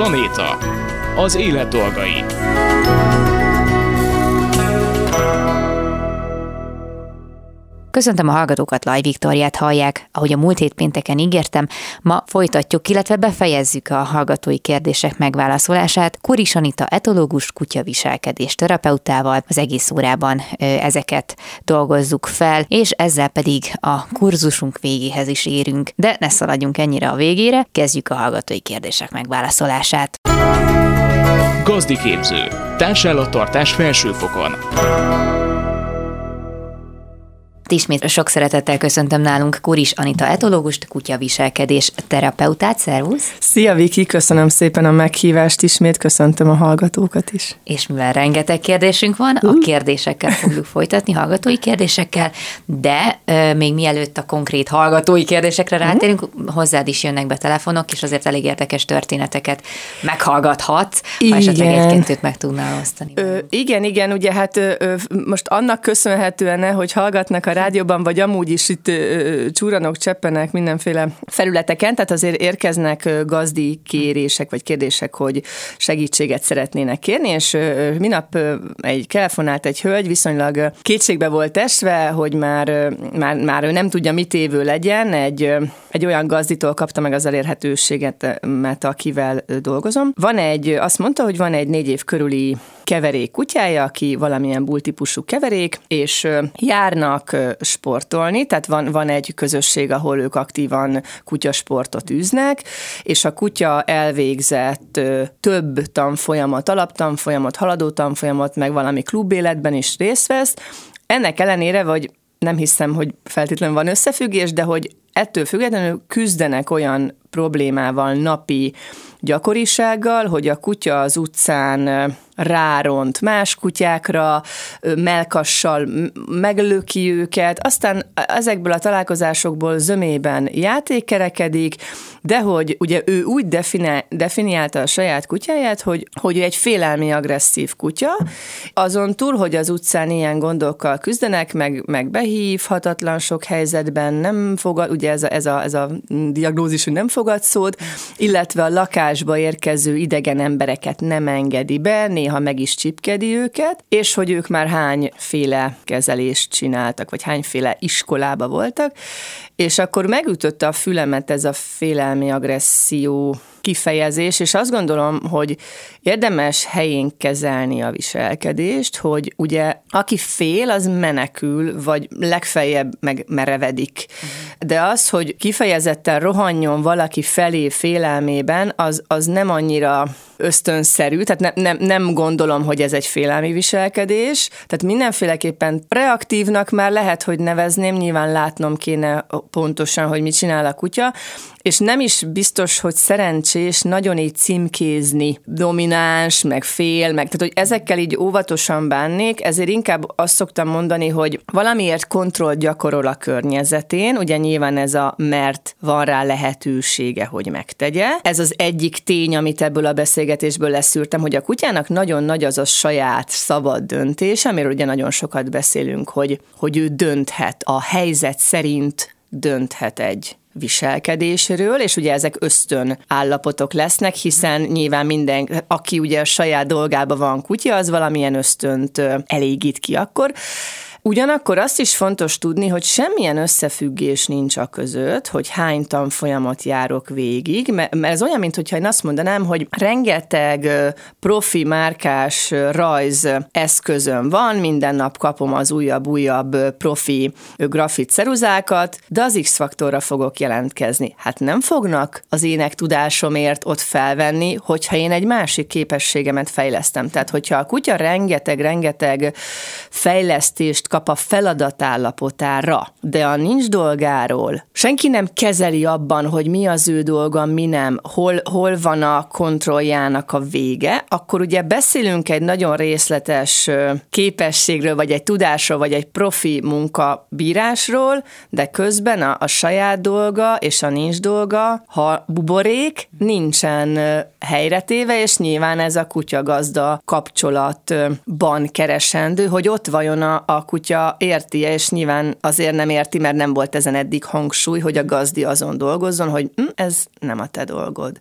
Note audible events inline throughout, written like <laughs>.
Planéta. Az élet dolgai. Köszöntöm a hallgatókat, Laj Viktoriát hallják. Ahogy a múlt hét pénteken ígértem, ma folytatjuk, illetve befejezzük a hallgatói kérdések megválaszolását. Kuris Anita etológus kutyaviselkedés terapeutával az egész órában ezeket dolgozzuk fel, és ezzel pedig a kurzusunk végéhez is érünk. De ne szaladjunk ennyire a végére, kezdjük a hallgatói kérdések megválaszolását. Gazdi képző. Társállattartás felsőfokon. Ismét sok szeretettel köszöntöm nálunk Kuris Anita etológust, kutyaviselkedés terapeutát. Szervusz! Szia Viki, köszönöm szépen a meghívást, ismét köszöntöm a hallgatókat is. És mivel rengeteg kérdésünk van, a kérdésekkel fogjuk folytatni, hallgatói kérdésekkel, de euh, még mielőtt a konkrét hallgatói kérdésekre mhm. rátérünk, hozzád is jönnek be telefonok, és azért elég érdekes történeteket meghallgathatsz, igen. ha esetleg egy-kettőt meg tudnál osztani. Ö, igen, igen, ugye hát ö, most annak köszönhetően, hogy hallgatnak a rádióban, vagy amúgy is itt csúranok, cseppenek mindenféle felületeken, tehát azért érkeznek gazdi kérések, vagy kérdések, hogy segítséget szeretnének kérni, és minap egy telefonált egy hölgy, viszonylag kétségbe volt esve, hogy már, már, már ő nem tudja, mit évő legyen, egy, egy olyan gazditól kapta meg az elérhetőséget, mert akivel dolgozom. Van egy, azt mondta, hogy van egy négy év körüli keverék kutyája, aki valamilyen bultípusú keverék, és járnak sportolni, tehát van, van egy közösség, ahol ők aktívan kutyasportot űznek, és a kutya elvégzett több tanfolyamat, alaptanfolyamat, haladó tanfolyamat, meg valami klubéletben is részt vesz. Ennek ellenére, vagy nem hiszem, hogy feltétlenül van összefüggés, de hogy ettől függetlenül küzdenek olyan problémával napi gyakorisággal, hogy a kutya az utcán ráront más kutyákra, melkassal meglöki őket, aztán ezekből a találkozásokból zömében játékkerekedik, de hogy ugye ő úgy definiál, definiálta a saját kutyáját, hogy, hogy egy félelmi agresszív kutya, azon túl, hogy az utcán ilyen gondokkal küzdenek, meg, meg behívhatatlan sok helyzetben nem fogad, ugye ez a, ez a, ez a diagnózis, hogy nem fogad szót, illetve a lakásba érkező idegen embereket nem engedi be, néha meg is csipkedi őket, és hogy ők már hányféle kezelést csináltak, vagy hányféle iskolába voltak, és akkor megütötte a fülemet ez a félelmi agresszió kifejezés, és azt gondolom, hogy érdemes helyén kezelni a viselkedést, hogy ugye aki fél, az menekül, vagy legfeljebb meg merevedik. Uh-huh. De az, hogy kifejezetten rohanjon valaki felé félelmében, az, az nem annyira ösztönszerű, tehát ne, nem, nem gondolom, hogy ez egy félelmi viselkedés, tehát mindenféleképpen reaktívnak már lehet, hogy nevezném, nyilván látnom kéne pontosan, hogy mit csinál a kutya, és nem is biztos, hogy szerencsés nagyon így címkézni, domináns, meg fél, meg tehát, hogy ezekkel így óvatosan bánnék, ezért inkább azt szoktam mondani, hogy valamiért kontroll gyakorol a környezetén, ugye nyilván ez a mert van rá lehetősége, hogy megtegye. Ez az egyik tény, amit ebből a beszélgetésből leszűrtem, hogy a kutyának nagyon nagy az a saját szabad döntés, amiről ugye nagyon sokat beszélünk, hogy, hogy ő dönthet a helyzet szerint dönthet egy viselkedésről, és ugye ezek ösztön állapotok lesznek, hiszen nyilván minden, aki ugye a saját dolgába van kutya, az valamilyen ösztönt elégít ki akkor. Ugyanakkor azt is fontos tudni, hogy semmilyen összefüggés nincs a között, hogy hány tanfolyamat járok végig, mert ez olyan, mintha én azt mondanám, hogy rengeteg profi márkás rajz eszközöm van, minden nap kapom az újabb-újabb profi grafit ceruzákat, de az X-faktorra fogok jelentkezni. Hát nem fognak az ének tudásomért ott felvenni, hogyha én egy másik képességemet fejlesztem. Tehát, hogyha a kutya rengeteg-rengeteg fejlesztést kap a feladatállapotára, de a nincs dolgáról senki nem kezeli abban, hogy mi az ő dolga, mi nem, hol, hol van a kontrolljának a vége, akkor ugye beszélünk egy nagyon részletes képességről, vagy egy tudásról, vagy egy profi munkabírásról, de közben a, a saját dolga és a nincs dolga, ha buborék, nincsen helyretéve, és nyilván ez a kutyagazda kapcsolatban keresendő, hogy ott vajon a, a kutya érti, és nyilván azért nem érti, mert nem volt ezen eddig hangsúly, hogy a gazdi azon dolgozzon, hogy hm, ez nem a te dolgod.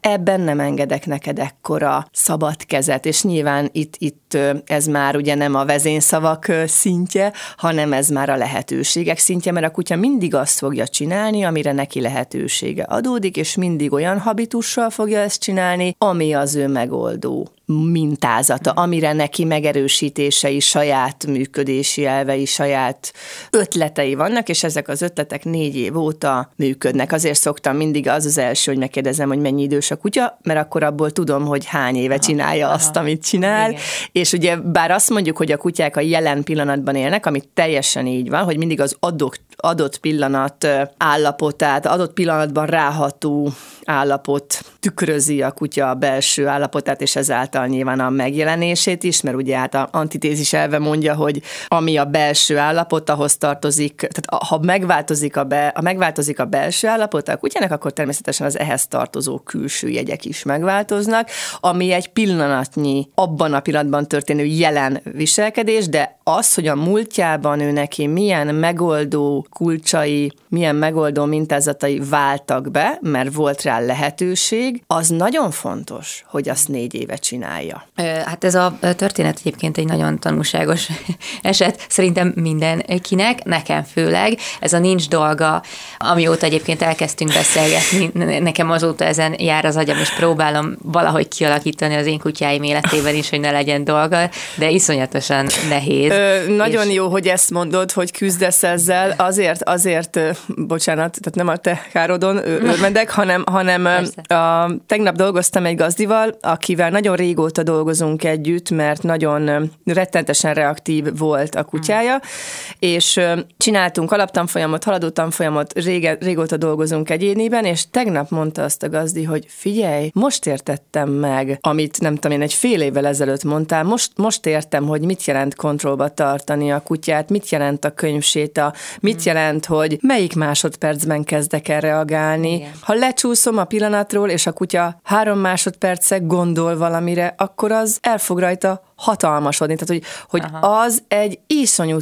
Ebben nem engedek neked ekkora szabad kezet, és nyilván itt, itt ez már ugye nem a vezényszavak szintje, hanem ez már a lehetőségek szintje, mert a kutya mindig azt fogja csinálni, amire neki lehetősége adódik, és mindig olyan habitussal fogja ezt csinálni, ami az ő megoldó mintázata, amire neki megerősítései, saját működési elvei, saját ötletei vannak, és ezek az ötletek négy év óta működnek. Azért szoktam mindig az az első, hogy megkérdezem, hogy mennyi idős a kutya, mert akkor abból tudom, hogy hány éve csinálja aha, azt, amit csinál. Igen. És ugye bár azt mondjuk, hogy a kutyák a jelen pillanatban élnek, ami teljesen így van, hogy mindig az adott, adott pillanat állapotát, adott pillanatban ráható állapot tükrözi a kutya belső állapotát, és ezáltal nyilván a megjelenését is, mert ugye hát a antitézis elve mondja, hogy ami a belső állapot, ahhoz tartozik, tehát ha megváltozik a, be, ha megváltozik a belső állapot a kutyának, akkor természetesen az ehhez tartozó külső jegyek is megváltoznak, ami egy pillanatnyi, abban a pillanatban történő jelen viselkedés, de az, hogy a múltjában ő neki milyen megoldó kulcsai, milyen megoldó mintázatai váltak be, mert volt rá lehetőség, az nagyon fontos, hogy azt négy éve csinálja. Hát ez a történet egyébként egy nagyon tanulságos <laughs> eset, szerintem mindenkinek, nekem főleg. Ez a nincs dolga, amióta egyébként elkezdtünk beszélgetni, nekem azóta ezen jár az agyam, és próbálom valahogy kialakítani az én kutyáim életében is, hogy ne legyen dolga, de iszonyatosan nehéz. Ö, nagyon és... jó, hogy ezt mondod, hogy küzdesz ezzel, azért, azért, bocsánat, tehát nem a te károdon örvendek, hanem, hanem a, tegnap dolgoztam egy gazdival, akivel nagyon régóta dolgozunk együtt, mert nagyon rettentesen reaktív volt a kutyája, és csináltunk alaptanfolyamot, haladó tanfolyamot, rége, régóta dolgozunk egyéniben, és tegnap mondta azt a gazdi, hogy figyelj, most értettem meg, amit nem tudom én egy fél évvel ezelőtt mondtál, most, most értem, hogy mit jelent kontrollba tartani a kutyát, mit jelent a könyvséta, mit hmm. Jelent, hogy melyik másodpercben kezdek el reagálni. Igen. Ha lecsúszom a pillanatról, és a kutya három másodperce gondol valamire, akkor az el fog rajta hatalmasodni. Tehát, hogy, hogy az egy iszonyú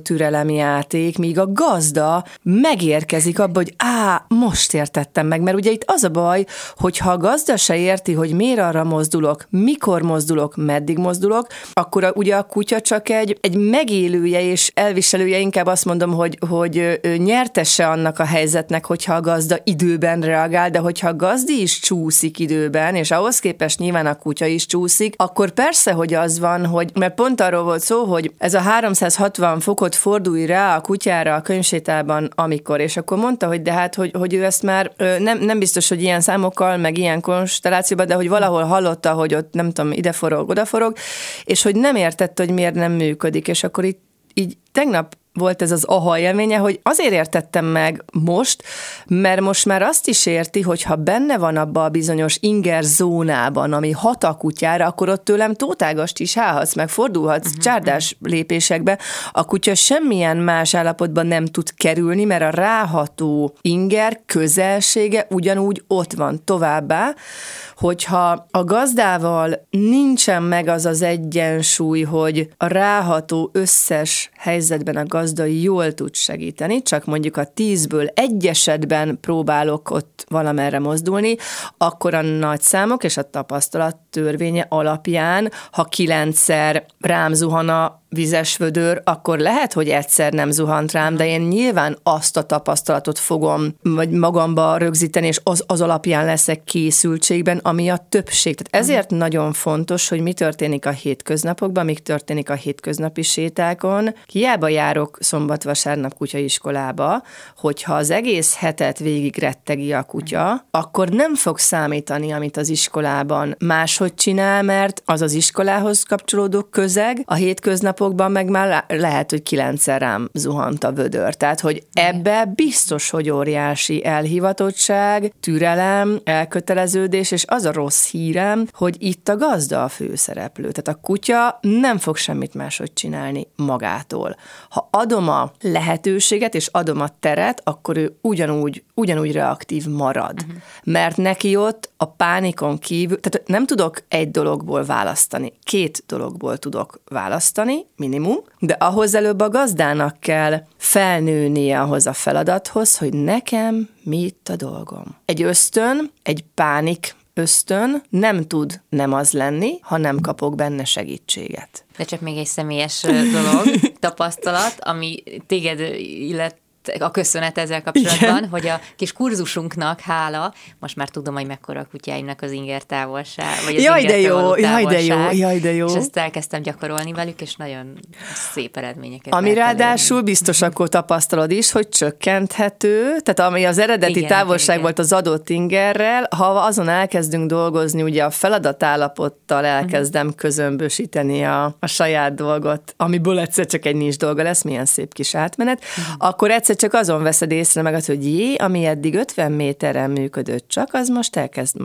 játék, míg a gazda megérkezik abba, hogy á, most értettem meg, mert ugye itt az a baj, hogy ha a gazda se érti, hogy miért arra mozdulok, mikor mozdulok, meddig mozdulok, akkor a, ugye a kutya csak egy, egy megélője és elviselője, inkább azt mondom, hogy, hogy nyertese annak a helyzetnek, hogyha a gazda időben reagál, de hogyha a gazdi is csúszik időben, és ahhoz képest nyilván a kutya is csúszik, akkor persze, hogy az van, hogy mert pont arról volt szó, hogy ez a 360 fokot fordulj rá a kutyára a könyvsétában, amikor, és akkor mondta, hogy de hát, hogy, hogy ő ezt már nem, nem biztos, hogy ilyen számokkal, meg ilyen konstellációban, de hogy valahol hallotta, hogy ott nem tudom, ide forog, oda forog, és hogy nem értette, hogy miért nem működik, és akkor itt így tegnap volt ez az aha élménye, hogy azért értettem meg most, mert most már azt is érti, hogy ha benne van abba a bizonyos inger zónában, ami hat a kutyára, akkor ott tőlem tótágast is állhatsz, meg fordulhatsz uh-huh. csárdás lépésekbe. A kutya semmilyen más állapotban nem tud kerülni, mert a ráható inger közelsége ugyanúgy ott van továbbá, hogyha a gazdával nincsen meg az az egyensúly, hogy a ráható összes helyzetben a gazda jól tud segíteni, csak mondjuk a tízből egy esetben próbálok ott valamerre mozdulni, akkor a nagy számok és a tapasztalat törvénye alapján, ha kilencszer rám zuhan a vizes vödör, akkor lehet, hogy egyszer nem zuhant rám, de én nyilván azt a tapasztalatot fogom vagy magamba rögzíteni, és az, az alapján leszek készültségben, ami a többség. Tehát ezért nagyon fontos, hogy mi történik a hétköznapokban, mi történik a hétköznapi sétákon. Hiába járok szombat-vasárnap kutyaiskolába, hogyha az egész hetet végig rettegi a kutya, akkor nem fog számítani, amit az iskolában máshogy csinál, mert az az iskolához kapcsolódó közeg, a hétköznap napokban meg már lehet, hogy kilencszer rám zuhant a vödör. Tehát, hogy ebbe biztos, hogy óriási elhivatottság, türelem, elköteleződés, és az a rossz hírem, hogy itt a gazda a főszereplő. Tehát a kutya nem fog semmit máshogy csinálni magától. Ha adom a lehetőséget, és adom a teret, akkor ő ugyanúgy, ugyanúgy reaktív marad. Uh-huh. Mert neki ott a pánikon kívül, tehát nem tudok tudok egy dologból választani. Két dologból tudok választani, minimum, de ahhoz előbb a gazdának kell felnőnie ahhoz a feladathoz, hogy nekem mi itt a dolgom. Egy ösztön, egy pánik ösztön nem tud nem az lenni, ha nem kapok benne segítséget. De csak még egy személyes dolog, <laughs> tapasztalat, ami téged illet a köszönet ezzel kapcsolatban, Igen. hogy a kis kurzusunknak hála, most már tudom, hogy mekkora a kutyáimnak az inger távolság, vagy az jaj, de jó, jaj, de jó, jaj, de jó. És ezt elkezdtem gyakorolni velük, és nagyon szép eredményeket Ami ráadásul elérni. biztos akkor tapasztalod is, hogy csökkenthető, tehát ami az eredeti igen, távolság igen. volt az adott ingerrel, ha azon elkezdünk dolgozni, ugye a feladatállapottal elkezdem uh-huh. közömbösíteni a, a saját dolgot, amiből egyszer csak egy nincs dolga lesz, milyen szép kis átmenet, uh-huh. akkor egyszer csak azon veszed észre meg, hogy jé, ami eddig 50 méteren működött csak, az most elkezd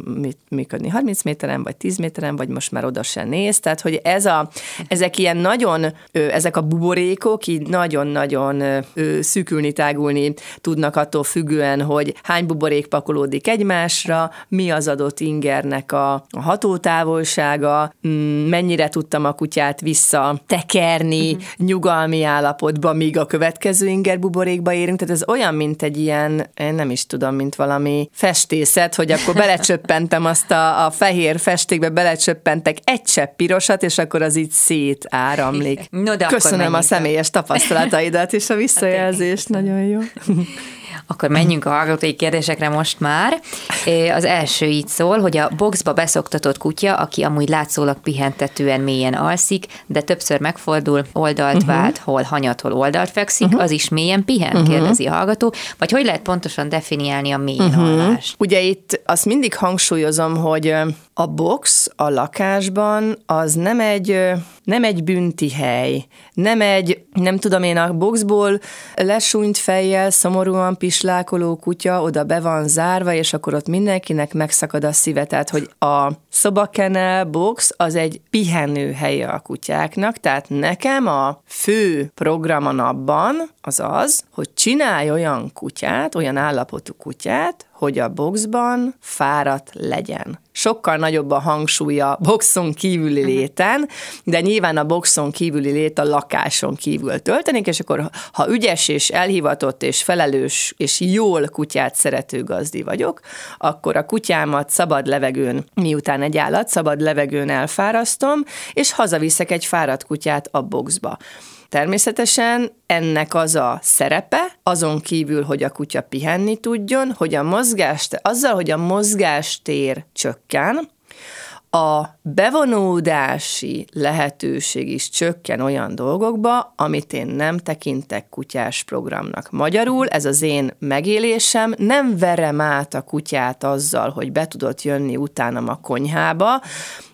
működni 30 méteren, vagy 10 méteren, vagy most már oda se néz. Tehát, hogy ez a, ezek ilyen nagyon, ezek a buborékok így nagyon-nagyon szűkülni, tágulni tudnak attól függően, hogy hány buborék pakolódik egymásra, mi az adott ingernek a, a hatótávolsága, mm, mennyire tudtam a kutyát visszatekerni uh-huh. nyugalmi állapotba, míg a következő inger buborékba érünk, tehát ez olyan, mint egy ilyen, én nem is tudom, mint valami festészet, hogy akkor belecsöppentem azt a, a fehér festékbe, belecsöppentek egy csepp pirosat, és akkor az így szét áramlik. No, de Köszönöm a személyes tapasztalataidat és a visszajelzést, nagyon jó. <laughs> Akkor menjünk a hallgatói kérdésekre most már. Az első így szól, hogy a boxba beszoktatott kutya, aki amúgy látszólag pihentetően mélyen alszik, de többször megfordul, oldalt uh-huh. vált, hol hanyat, hol oldalt fekszik, uh-huh. az is mélyen pihen, uh-huh. kérdezi a hallgató. Vagy hogy lehet pontosan definiálni a mélyen uh-huh. alvást? Ugye itt azt mindig hangsúlyozom, hogy a box a lakásban az nem egy, nem egy bünti hely, nem egy, nem tudom én, a boxból lesúnyt fejjel, szomorúan pislákoló kutya oda be van zárva, és akkor ott mindenkinek megszakad a szíve. Tehát, hogy a szobakenel box az egy pihenő helye a kutyáknak, tehát nekem a fő program a napban az az, hogy csinálj olyan kutyát, olyan állapotú kutyát, hogy a boxban fáradt legyen. Sokkal nagyobb a hangsúly a boxon kívüli mhm. léten, de nyilván a boxon kívüli lét a lakáson kívül töltenik, és akkor ha ügyes és elhivatott és felelős és jól kutyát szerető gazdi vagyok, akkor a kutyámat szabad levegőn, miután egy állat, szabad levegőn elfárasztom, és hazaviszek egy fáradt kutyát a boxba. Természetesen ennek az a szerepe, azon kívül, hogy a kutya pihenni tudjon, hogy a mozgást, azzal, hogy a mozgástér csökken, a bevonódási lehetőség is csökken olyan dolgokba, amit én nem tekintek kutyás programnak. Magyarul ez az én megélésem, nem verem át a kutyát azzal, hogy be tudott jönni utánam a konyhába,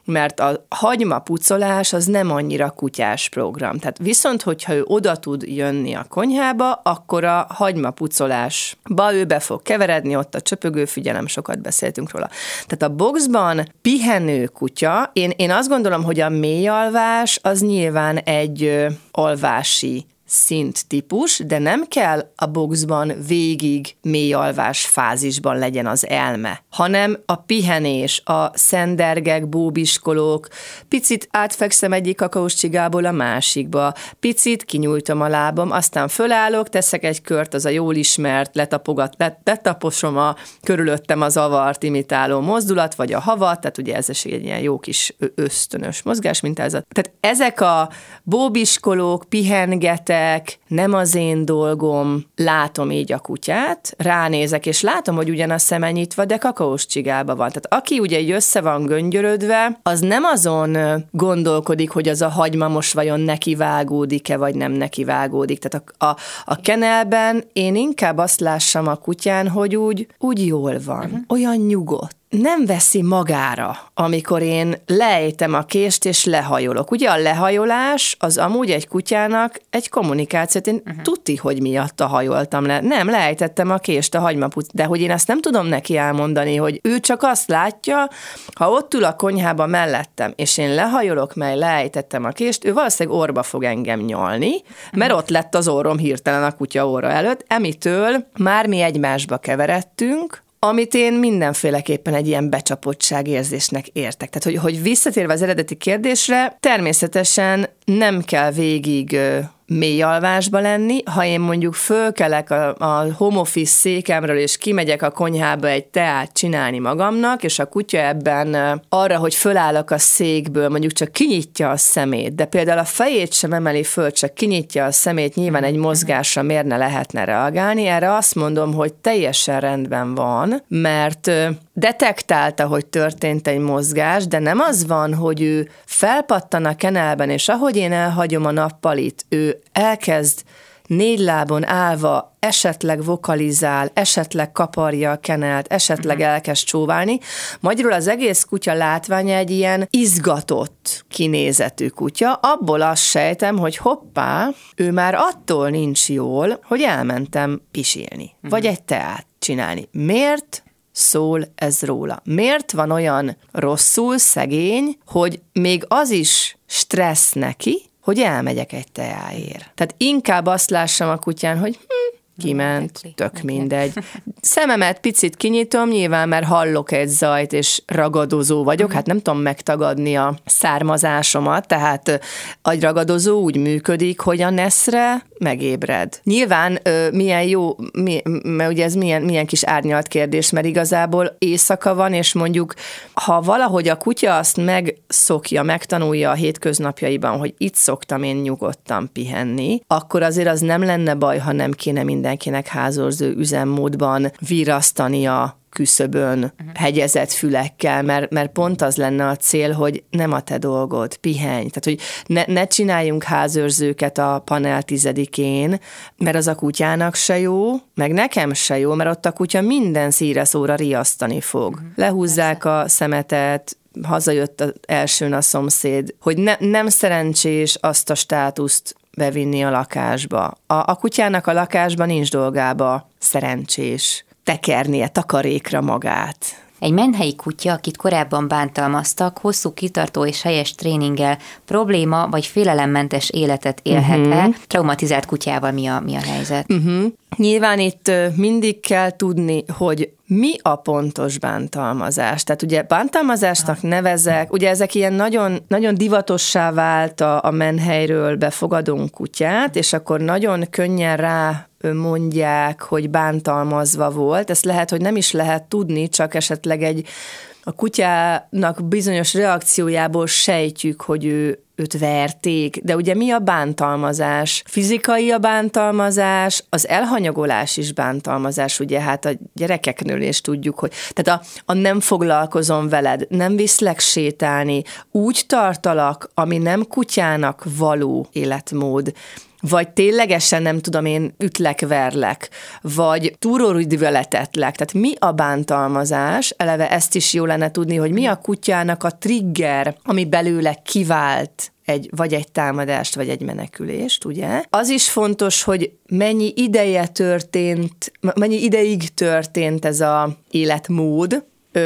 mert a hagyma pucolás az nem annyira kutyás program. Tehát viszont, hogyha ő oda tud jönni a konyhába, akkor a hagyma pucolásba ő be fog keveredni, ott a csöpögő figyelem, sokat beszéltünk róla. Tehát a boxban pihenő kutya, én, én azt gondolom, hogy a mély alvás az nyilván egy alvási szint típus, de nem kell a boxban végig mély alvás fázisban legyen az elme, hanem a pihenés, a szendergek, bóbiskolók, picit átfekszem egyik kakaós csigából a másikba, picit kinyújtom a lábam, aztán fölállok, teszek egy kört, az a jól ismert, letapogat, letaposom a körülöttem az avart imitáló mozdulat, vagy a havat, tehát ugye ez is egy ilyen jó kis ösztönös mozgás, mint ez a... Tehát ezek a bóbiskolók, pihengetek, ülök, nem az én dolgom, látom így a kutyát, ránézek, és látom, hogy ugyan a szeme nyitva, de kakaós csigába van. Tehát aki ugye egy össze van göngyörödve, az nem azon gondolkodik, hogy az a hagyma most vajon neki vágódik-e, vagy nem neki vágódik. Tehát a, a, a kenelben én inkább azt lássam a kutyán, hogy úgy, úgy jól van, uh-huh. olyan nyugodt nem veszi magára, amikor én lejtem a kést és lehajolok. Ugye a lehajolás az amúgy egy kutyának egy kommunikációt, én uh-huh. tuti, hogy miatta hajoltam le. Nem, lejtettem a kést a hagymaput, de hogy én ezt nem tudom neki elmondani, hogy ő csak azt látja, ha ott ül a konyhába mellettem, és én lehajolok, mely lejtettem a kést, ő valószínűleg orba fog engem nyalni, mert ott lett az orrom hirtelen a kutya óra előtt, emitől már mi egymásba keveredtünk, amit én mindenféleképpen egy ilyen becsapottság érzésnek értek. Tehát, hogy, hogy visszatérve az eredeti kérdésre, természetesen nem kell végig mély alvásba lenni, ha én mondjuk fölkelek a, a home office székemről, és kimegyek a konyhába egy teát csinálni magamnak, és a kutya ebben arra, hogy fölállok a székből, mondjuk csak kinyitja a szemét, de például a fejét sem emeli föl, csak kinyitja a szemét, nyilván egy mozgásra miért ne lehetne reagálni, erre azt mondom, hogy teljesen rendben van, mert detektálta, hogy történt egy mozgás, de nem az van, hogy ő felpattan a kenelben, és ahogy én elhagyom a nappalit, ő elkezd négy lábon állva esetleg vokalizál, esetleg kaparja a kenelt, esetleg uh-huh. elkezd csóválni. Magyarul az egész kutya látványa egy ilyen izgatott kinézetű kutya. Abból azt sejtem, hogy hoppá, ő már attól nincs jól, hogy elmentem pisilni, uh-huh. vagy egy teát csinálni. Miért? szól ez róla. Miért van olyan rosszul, szegény, hogy még az is stressz neki, hogy elmegyek egy teáért. Tehát inkább azt lássam a kutyán, hogy hm, kiment, tök mindegy. Szememet picit kinyitom, nyilván mert hallok egy zajt, és ragadozó vagyok, mhm. hát nem tudom megtagadni a származásomat, tehát agyragadozó úgy működik, hogy a neszre megébred. Nyilván milyen jó, mi, mert ugye ez milyen, milyen kis árnyalt kérdés, mert igazából éjszaka van, és mondjuk, ha valahogy a kutya azt megszokja, megtanulja a hétköznapjaiban, hogy itt szoktam én nyugodtan pihenni, akkor azért az nem lenne baj, ha nem kéne mindenkinek házorzó üzemmódban virasztania küszöbön, uh-huh. hegyezett fülekkel, mert, mert pont az lenne a cél, hogy nem a te dolgod, pihenj. Tehát, hogy ne, ne csináljunk házőrzőket a panel tizedikén, mert az a kutyának se jó, meg nekem se jó, mert ott a kutya minden szíre szóra riasztani fog. Uh-huh. Lehúzzák Persze. a szemetet, hazajött az elsőn a szomszéd, hogy ne, nem szerencsés azt a státuszt bevinni a lakásba. A, a kutyának a lakásban nincs dolgába szerencsés tekernie takarékra magát. Egy menhelyi kutya, akit korábban bántalmaztak, hosszú, kitartó és helyes tréninggel probléma vagy félelemmentes életet élhet-e? Uh-huh. Traumatizált kutyával mi a, mi a helyzet? Uh-huh. Nyilván itt mindig kell tudni, hogy mi a pontos bántalmazás? Tehát ugye bántalmazásnak nevezek, ugye ezek ilyen nagyon, nagyon divatossá vált a, a menhelyről befogadunk kutyát, és akkor nagyon könnyen rá mondják, hogy bántalmazva volt. Ezt lehet, hogy nem is lehet tudni, csak esetleg egy a kutyának bizonyos reakciójából sejtjük, hogy ő őt verték, de ugye mi a bántalmazás? Fizikai a bántalmazás, az elhanyagolás is bántalmazás, ugye hát a gyerekeknől is tudjuk, hogy tehát a, a nem foglalkozom veled, nem viszlek sétálni, úgy tartalak, ami nem kutyának való életmód, vagy ténylegesen nem tudom én ütlek, verlek, vagy túrórüdvöletetlek. Tehát mi a bántalmazás? Eleve ezt is jó lenne tudni, hogy mi a kutyának a trigger, ami belőle kivált egy, vagy egy támadást, vagy egy menekülést, ugye? Az is fontos, hogy mennyi ideje történt, mennyi ideig történt ez a életmód,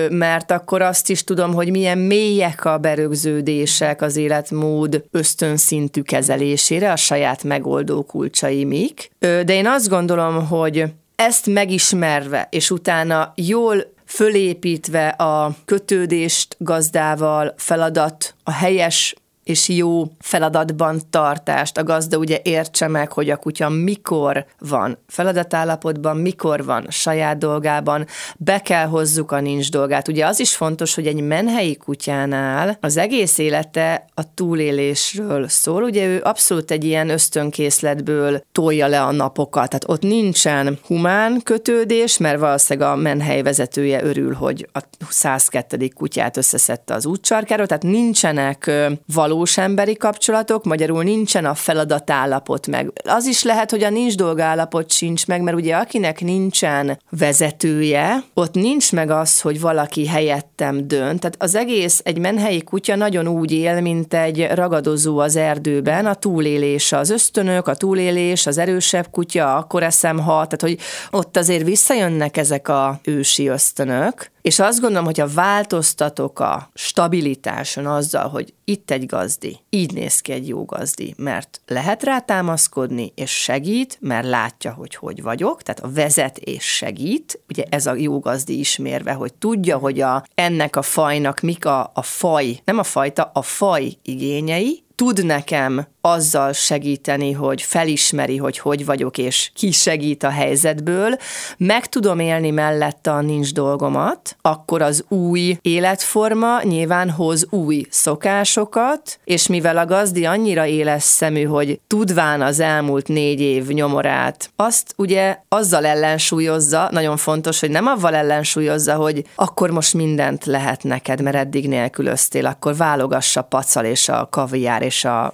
mert akkor azt is tudom, hogy milyen mélyek a berögződések az életmód ösztönszintű kezelésére, a saját megoldó kulcsai mik. De én azt gondolom, hogy ezt megismerve, és utána jól fölépítve a kötődést gazdával, feladat, a helyes és jó feladatban tartást. A gazda ugye értse meg, hogy a kutya mikor van feladatállapotban, mikor van saját dolgában, be kell hozzuk a nincs dolgát. Ugye az is fontos, hogy egy menhelyi kutyánál az egész élete a túlélésről szól. Ugye ő abszolút egy ilyen ösztönkészletből tolja le a napokat. Tehát ott nincsen humán kötődés, mert valószínűleg a menhely vezetője örül, hogy a 102. kutyát összeszedte az útcsarkáról, tehát nincsenek való valós emberi kapcsolatok, magyarul nincsen a feladatállapot meg. Az is lehet, hogy a nincs dolgállapot sincs meg, mert ugye akinek nincsen vezetője, ott nincs meg az, hogy valaki helyettem dönt. Tehát az egész egy menhelyi kutya nagyon úgy él, mint egy ragadozó az erdőben, a túlélés az ösztönök, a túlélés, az erősebb kutya, akkor eszem ha, tehát hogy ott azért visszajönnek ezek a ősi ösztönök, És azt gondolom, hogy ha változtatok a stabilitáson azzal, hogy itt egy gazdi, így néz ki egy jó gazdi, mert lehet rá támaszkodni, és segít, mert látja, hogy hogy vagyok, tehát a vezet és segít, ugye ez a jó gazdi ismérve, hogy tudja, hogy a, ennek a fajnak mik a, a faj, nem a fajta, a faj igényei, tud nekem azzal segíteni, hogy felismeri, hogy hogy vagyok, és ki segít a helyzetből, meg tudom élni mellette a nincs dolgomat, akkor az új életforma nyilván hoz új szokásokat, és mivel a gazdi annyira éles szemű, hogy tudván az elmúlt négy év nyomorát, azt ugye azzal ellensúlyozza, nagyon fontos, hogy nem avval ellensúlyozza, hogy akkor most mindent lehet neked, mert eddig nélkülöztél, akkor válogassa pacal és a kaviár és a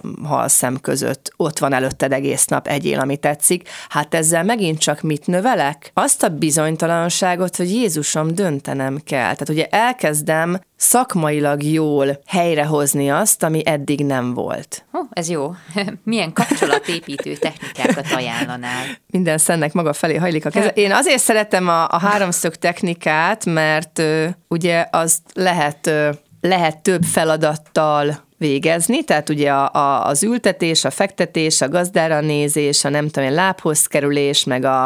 halszem között. Ott van előtted egész nap, egyél, ami tetszik. Hát ezzel megint csak mit növelek? Azt a bizonytalanságot, hogy Jézusom döntenem kell. Tehát ugye elkezdem szakmailag jól helyrehozni azt, ami eddig nem volt. Ó, ez jó. <laughs> Milyen kapcsolatépítő technikákat ajánlanál? Minden szennek maga felé hajlik a keze. Én azért szeretem a, a háromszög technikát, mert ö, ugye azt lehet, ö, lehet több feladattal végezni, tehát ugye a, a, az ültetés, a fektetés, a gazdára nézés, a nem tudom, a lábhoz kerülés, meg a,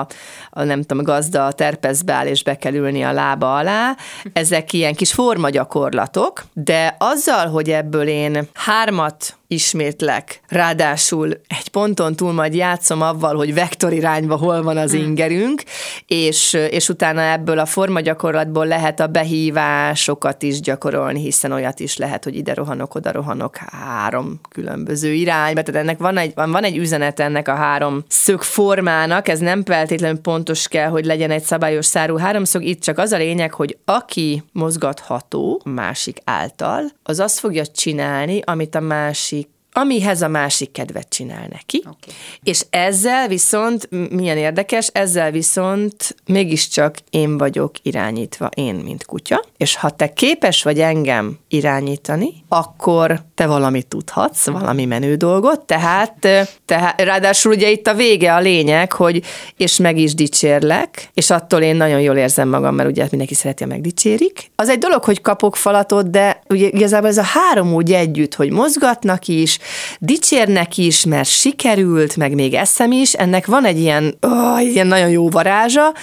a nem tudom, a gazda terpezbe áll és be kell ülni a lába alá, ezek ilyen kis formagyakorlatok, de azzal, hogy ebből én hármat ismétlek. Ráadásul egy ponton túl majd játszom avval, hogy vektorirányba hol van az hmm. ingerünk, és, és utána ebből a formagyakorlatból lehet a behívásokat is gyakorolni, hiszen olyat is lehet, hogy ide rohanok, oda rohanok három különböző irányba. Tehát ennek van egy, van, van egy üzenet ennek a három szög formának, ez nem feltétlenül pontos kell, hogy legyen egy szabályos szárú háromszög, itt csak az a lényeg, hogy aki mozgatható másik által, az azt fogja csinálni, amit a másik amihez a másik kedvet csinál neki. Okay. És ezzel viszont, milyen érdekes, ezzel viszont mégiscsak én vagyok irányítva, én, mint kutya, és ha te képes vagy engem irányítani, akkor te valamit tudhatsz, valami menő dolgot, tehát, tehát ráadásul ugye itt a vége a lényeg, hogy és meg is dicsérlek, és attól én nagyon jól érzem magam, mert ugye mindenki szereti, ha megdicsérik. Az egy dolog, hogy kapok falatot, de ugye igazából ez a három úgy együtt, hogy mozgatnak is, dicsérnek is, mert sikerült, meg még eszem is, ennek van egy ilyen, oh, ilyen nagyon jó varázsa,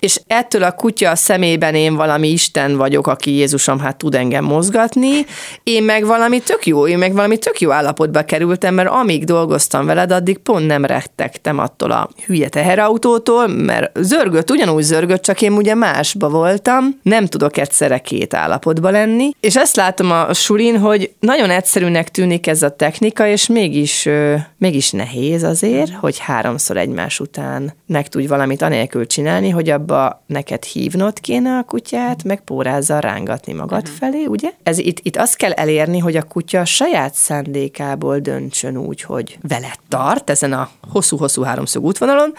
és ettől a kutya szemében én valami Isten vagyok, aki Jézusom hát tud engem mozgatni, én meg valami tök jó, én meg valami tök jó állapotba kerültem, mert amíg dolgoztam veled, addig pont nem rettegtem attól a hülye teherautótól, mert zörgött, ugyanúgy zörgött, csak én ugye másba voltam, nem tudok egyszerre két állapotba lenni, és ezt látom a sulin, hogy nagyon egyszerűnek tűnik ez a technika, és mégis, mégis nehéz azért, hogy háromszor egymás után meg tudj valamit anélkül csinálni, hogy abba neked hívnod kéne a kutyát, meg pórázzal rángatni magad uh-huh. felé, ugye? Ez itt, itt azt kell elérni, hogy a kutya a saját szándékából döntsön úgy, hogy veled tart ezen a hosszú-hosszú háromszög útvonalon,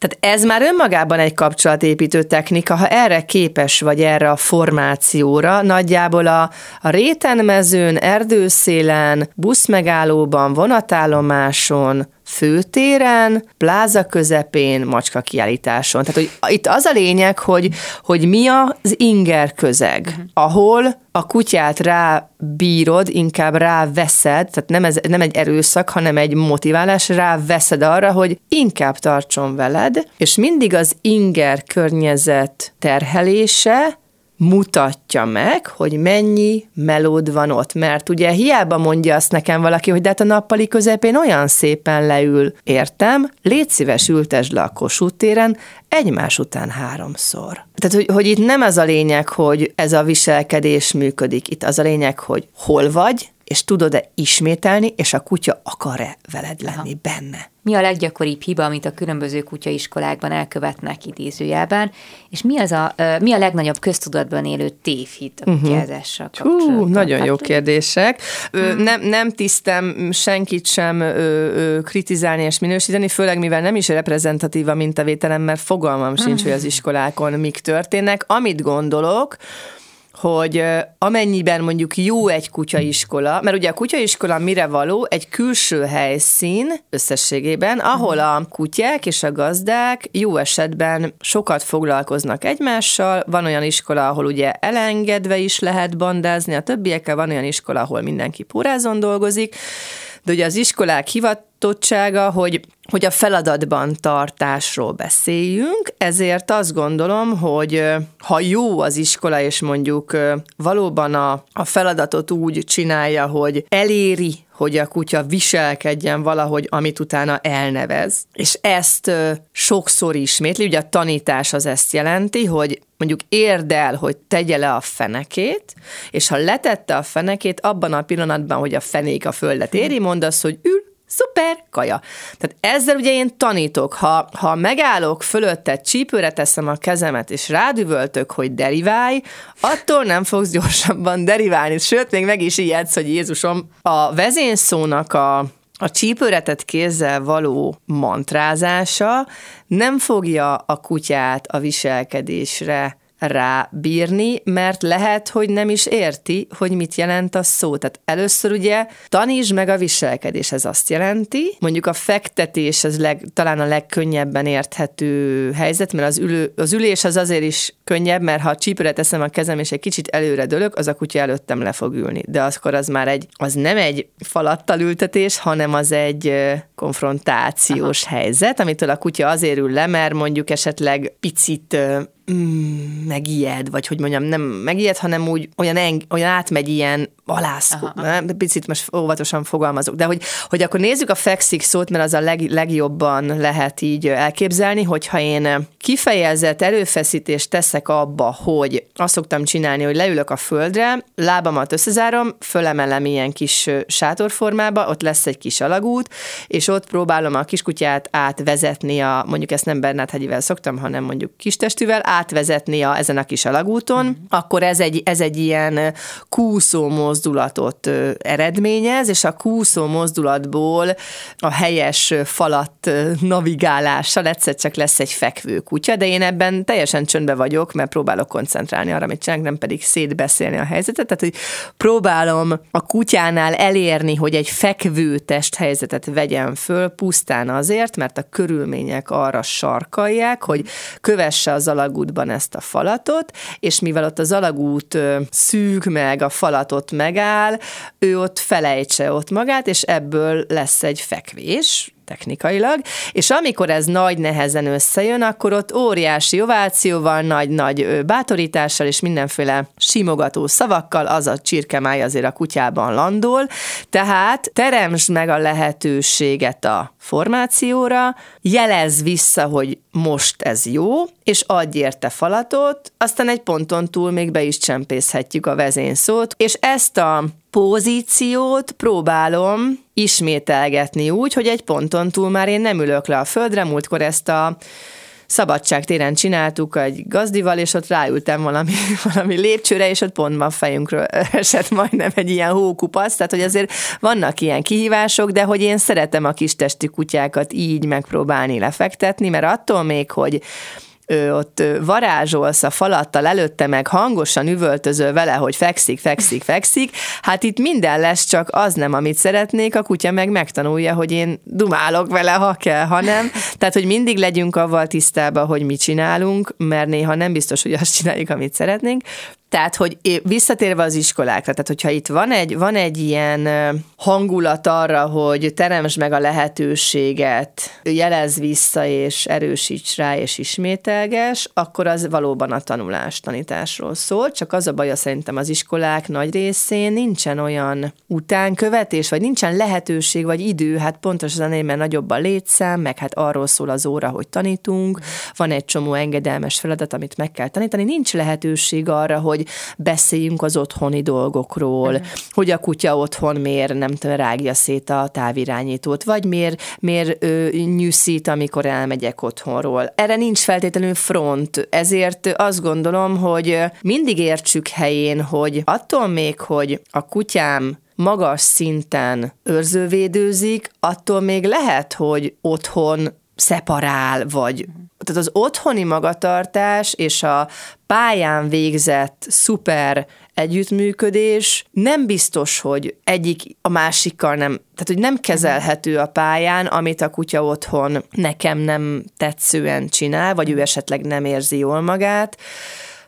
tehát ez már önmagában egy kapcsolatépítő technika, ha erre képes vagy erre a formációra, nagyjából a, a rétenmezőn, erdőszélen, buszmegállóban, vonatállomáson, főtéren, pláza közepén, macska kiállításon. Tehát, hogy itt az a lényeg, hogy, hogy mi az inger közeg, uh-huh. ahol a kutyát rá bírod, inkább rá veszed, tehát nem, ez, nem egy erőszak, hanem egy motiválás, rá veszed arra, hogy inkább tartson veled, és mindig az inger környezet terhelése mutatja meg, hogy mennyi melód van ott. Mert ugye hiába mondja azt nekem valaki, hogy de hát a nappali közepén olyan szépen leül. Értem, légy szíves, ültesd le a Kossuth téren, egymás után háromszor. Tehát, hogy, hogy itt nem az a lényeg, hogy ez a viselkedés működik, itt az a lényeg, hogy hol vagy, és tudod-e ismételni, és a kutya akar-e veled lenni Aha. benne. Mi a leggyakoribb hiba, amit a különböző kutyaiskolákban elkövetnek idézőjelben, és mi, az a, mi a legnagyobb köztudatban élő tévhit a mhm. kutyázással uh-huh. kapcsolatban? Hú, nagyon jó kérdések. Uh-huh. Nem, nem tisztem senkit sem ö, ö, kritizálni és minősíteni, főleg mivel nem is reprezentatív a mintavételem, mert fogalmam sincs, uh-huh. hogy az iskolákon mik történnek. Amit gondolok, hogy amennyiben mondjuk jó egy kutyaiskola, mert ugye a kutyaiskola mire való? Egy külső helyszín összességében, ahol a kutyák és a gazdák jó esetben sokat foglalkoznak egymással, van olyan iskola, ahol ugye elengedve is lehet bandázni, a többiekkel van olyan iskola, ahol mindenki pórázon dolgozik, de ugye az iskolák hivatottsága, hogy, hogy a feladatban tartásról beszéljünk, ezért azt gondolom, hogy ha jó az iskola, és mondjuk valóban a, a feladatot úgy csinálja, hogy eléri hogy a kutya viselkedjen valahogy, amit utána elnevez. És ezt sokszor ismétli, ugye a tanítás az ezt jelenti, hogy mondjuk érd el, hogy tegye le a fenekét, és ha letette a fenekét, abban a pillanatban, hogy a fenék a földet éri, mondasz, hogy ül, szuper, kaja. Tehát ezzel ugye én tanítok, ha, ha megállok fölötte, csípőre teszem a kezemet, és rádüvöltök, hogy deriválj, attól nem fogsz gyorsabban deriválni. Sőt, még meg is ijedsz, hogy Jézusom, a vezényszónak a, a csípőretett kézzel való mantrázása nem fogja a kutyát a viselkedésre rábírni, mert lehet, hogy nem is érti, hogy mit jelent a szó. Tehát először ugye tanítsd meg a viselkedés, ez azt jelenti. Mondjuk a fektetés ez leg, talán a legkönnyebben érthető helyzet, mert az, ülő, az ülés az azért is könnyebb, mert ha csípőre teszem a kezem, és egy kicsit előre dölök, az a kutya előttem le fog ülni. De akkor az már egy, az nem egy falattal ültetés, hanem az egy konfrontációs Aha. helyzet, amitől a kutya azért ül le, mert mondjuk esetleg picit mm, megijed, vagy hogy mondjam, nem megijed, hanem úgy olyan, eng, olyan átmegy ilyen alászkó. Picit most óvatosan fogalmazok, de hogy, hogy akkor nézzük a fekszik szót, mert az a leg, legjobban lehet így elképzelni, hogyha én kifejezett erőfeszítést teszek abba, hogy azt szoktam csinálni, hogy leülök a földre, lábamat összezárom, fölemelem ilyen kis sátorformába, ott lesz egy kis alagút, és ott próbálom a kiskutyát átvezetni a, mondjuk ezt nem Bernát hegyivel szoktam, hanem mondjuk kistestűvel, átvezetni a, ezen a kis alagúton, mm. akkor ez egy, ez egy ilyen kúszó mozdulatot eredményez, és a kúszó mozdulatból a helyes falat navigálással egyszer csak lesz egy fekvő kutya, de én ebben teljesen csöndbe vagyok, mert próbálok koncentrálni arra, amit csinálok, nem pedig szétbeszélni a helyzetet, tehát hogy próbálom a kutyánál elérni, hogy egy fekvő testhelyzetet vegyen föl, pusztán azért, mert a körülmények arra sarkalják, hogy kövesse az alagútban ezt a falatot, és mivel ott az alagút szűk meg, a falatot megáll, ő ott felejtse ott magát, és ebből lesz egy fekvés, technikailag, és amikor ez nagy nehezen összejön, akkor ott óriási ovációval, nagy-nagy bátorítással és mindenféle simogató szavakkal az a csirkemáj azért a kutyában landol, tehát teremtsd meg a lehetőséget a formációra, jelez vissza, hogy most ez jó, és adj érte falatot, aztán egy ponton túl még be is csempészhetjük a vezényszót, és ezt a pozíciót próbálom ismételgetni úgy, hogy egy ponton túl már én nem ülök le a földre, múltkor ezt a szabadságtéren csináltuk egy gazdival, és ott ráültem valami, <laughs> valami lépcsőre, és ott pont a fejünkről <laughs> esett majdnem egy ilyen hókupac, tehát hogy azért vannak ilyen kihívások, de hogy én szeretem a kis testi kutyákat így megpróbálni lefektetni, mert attól még, hogy ott varázsolsz a falattal előtte, meg hangosan üvöltözöl vele, hogy fekszik, fekszik, fekszik, hát itt minden lesz, csak az nem, amit szeretnék, a kutya meg megtanulja, hogy én dumálok vele, ha kell, ha nem. Tehát, hogy mindig legyünk avval tisztában, hogy mit csinálunk, mert néha nem biztos, hogy azt csináljuk, amit szeretnénk. Tehát, hogy visszatérve az iskolákra, tehát hogyha itt van egy, van egy ilyen hangulat arra, hogy teremts meg a lehetőséget, jelez vissza és erősíts rá és ismételges, akkor az valóban a tanulás, tanításról szól, csak az a baj, szerintem az iskolák nagy részén nincsen olyan utánkövetés, vagy nincsen lehetőség, vagy idő, hát pontosan mert nagyobb a létszám, meg hát arról szól az óra, hogy tanítunk, van egy csomó engedelmes feladat, amit meg kell tanítani, nincs lehetőség arra, hogy hogy beszéljünk az otthoni dolgokról, uh-huh. hogy a kutya otthon miért nem tudom, rágja szét a távirányítót, vagy miért, miért ö, nyűszít, amikor elmegyek otthonról. Erre nincs feltétlenül front, ezért azt gondolom, hogy mindig értsük helyén, hogy attól még, hogy a kutyám magas szinten őrzővédőzik, attól még lehet, hogy otthon szeparál, vagy tehát az otthoni magatartás és a pályán végzett szuper együttműködés nem biztos, hogy egyik a másikkal nem, tehát hogy nem kezelhető a pályán, amit a kutya otthon nekem nem tetszően csinál, vagy ő esetleg nem érzi jól magát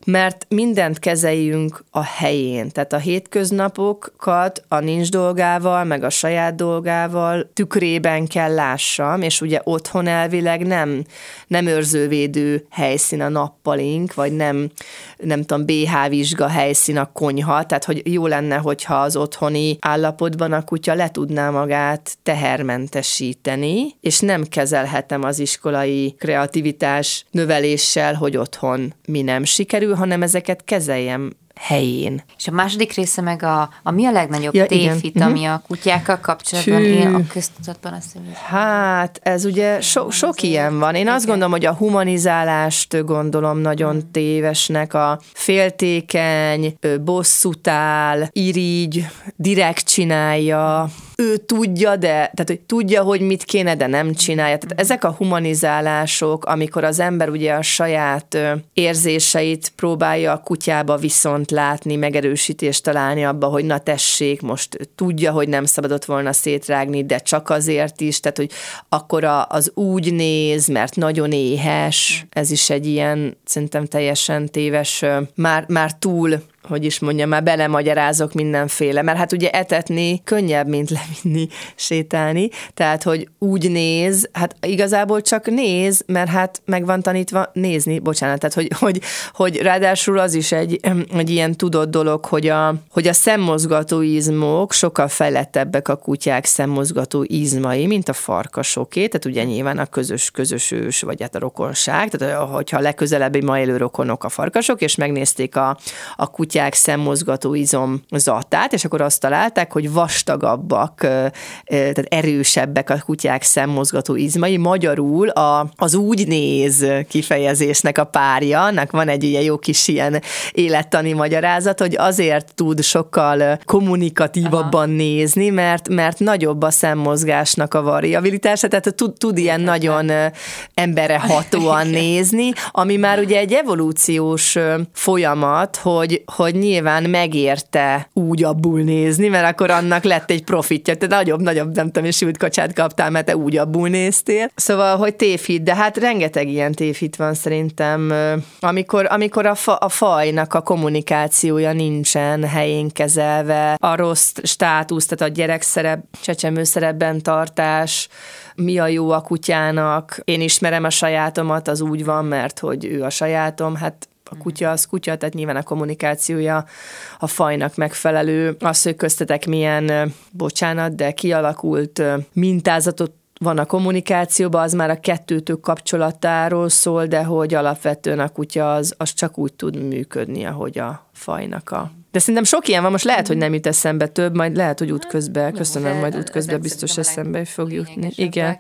mert mindent kezeljünk a helyén. Tehát a hétköznapokat a nincs dolgával, meg a saját dolgával tükrében kell lássam, és ugye otthon elvileg nem, nem őrzővédő helyszín a nappalink, vagy nem, nem tudom, BH vizsga helyszín a konyha, tehát hogy jó lenne, hogyha az otthoni állapotban a kutya le tudná magát tehermentesíteni, és nem kezelhetem az iskolai kreativitás növeléssel, hogy otthon mi nem sikerül, hanem ezeket kezeljem helyén. És a második része meg a, a mi a legnagyobb ja, tévhit, igen. ami mhm. a kutyákkal kapcsolatban Csű. él a köztudatban? Azt hát, ez ugye so, sok ilyen van. Én igen. azt gondolom, hogy a humanizálást gondolom nagyon hmm. tévesnek, a féltékeny, bosszútál, irigy, direkt csinálja, ő tudja, de, tehát hogy tudja, hogy mit kéne, de nem csinálja. Tehát ezek a humanizálások, amikor az ember ugye a saját érzéseit próbálja a kutyába viszont látni, megerősítést találni abba, hogy na tessék, most tudja, hogy nem szabadott volna szétrágni, de csak azért is, tehát hogy akkor az úgy néz, mert nagyon éhes, ez is egy ilyen szerintem teljesen téves, már, már túl hogy is mondjam, már belemagyarázok mindenféle, mert hát ugye etetni könnyebb, mint levinni, sétálni, tehát, hogy úgy néz, hát igazából csak néz, mert hát meg van tanítva nézni, bocsánat, tehát, hogy, hogy, hogy ráadásul az is egy, egy ilyen tudott dolog, hogy a, hogy a szemmozgató izmok sokkal fejlettebbek a kutyák szemmozgató izmai, mint a farkasoké, tehát ugye nyilván a közös, közös ős, vagy hát a rokonság, tehát hogyha legközelebbi ma élő rokonok a farkasok, és megnézték a, a kutyák kutyák szemmozgató izomzatát, és akkor azt találták, hogy vastagabbak, tehát erősebbek a kutyák szemmozgató izmai. Magyarul a, az úgy néz kifejezésnek a párja, annak van egy ilyen jó kis ilyen élettani magyarázat, hogy azért tud sokkal kommunikatívabban Aha. nézni, mert, mert nagyobb a szemmozgásnak a variabilitása, tehát tud, tud ilyen nagyon emberre hatóan <laughs> nézni, ami már ugye egy evolúciós folyamat, hogy, hogy nyilván megérte úgy abból nézni, mert akkor annak lett egy profitja. Te nagyobb, nagyobb, nem tudom, és sült kacsát kaptál, mert te úgy abból néztél. Szóval, hogy tévhit, de hát rengeteg ilyen tévhit van szerintem, amikor, amikor a, fa, a fajnak a kommunikációja nincsen helyén kezelve, a rossz státusz, tehát a gyerekszerep, csecsemőszerepben tartás, mi a jó a kutyának, én ismerem a sajátomat, az úgy van, mert hogy ő a sajátom, hát a kutya az kutya, tehát nyilván a kommunikációja a fajnak megfelelő. Az, hogy köztetek milyen, bocsánat, de kialakult mintázatot van a kommunikációban, az már a kettőtök kapcsolatáról szól, de hogy alapvetően a kutya az, az csak úgy tud működni, ahogy a fajnak a de szerintem sok ilyen van, most lehet, hogy nem jut eszembe több, majd lehet, hogy útközben, köszönöm, majd útközben biztos eszembe fog jutni. Igen.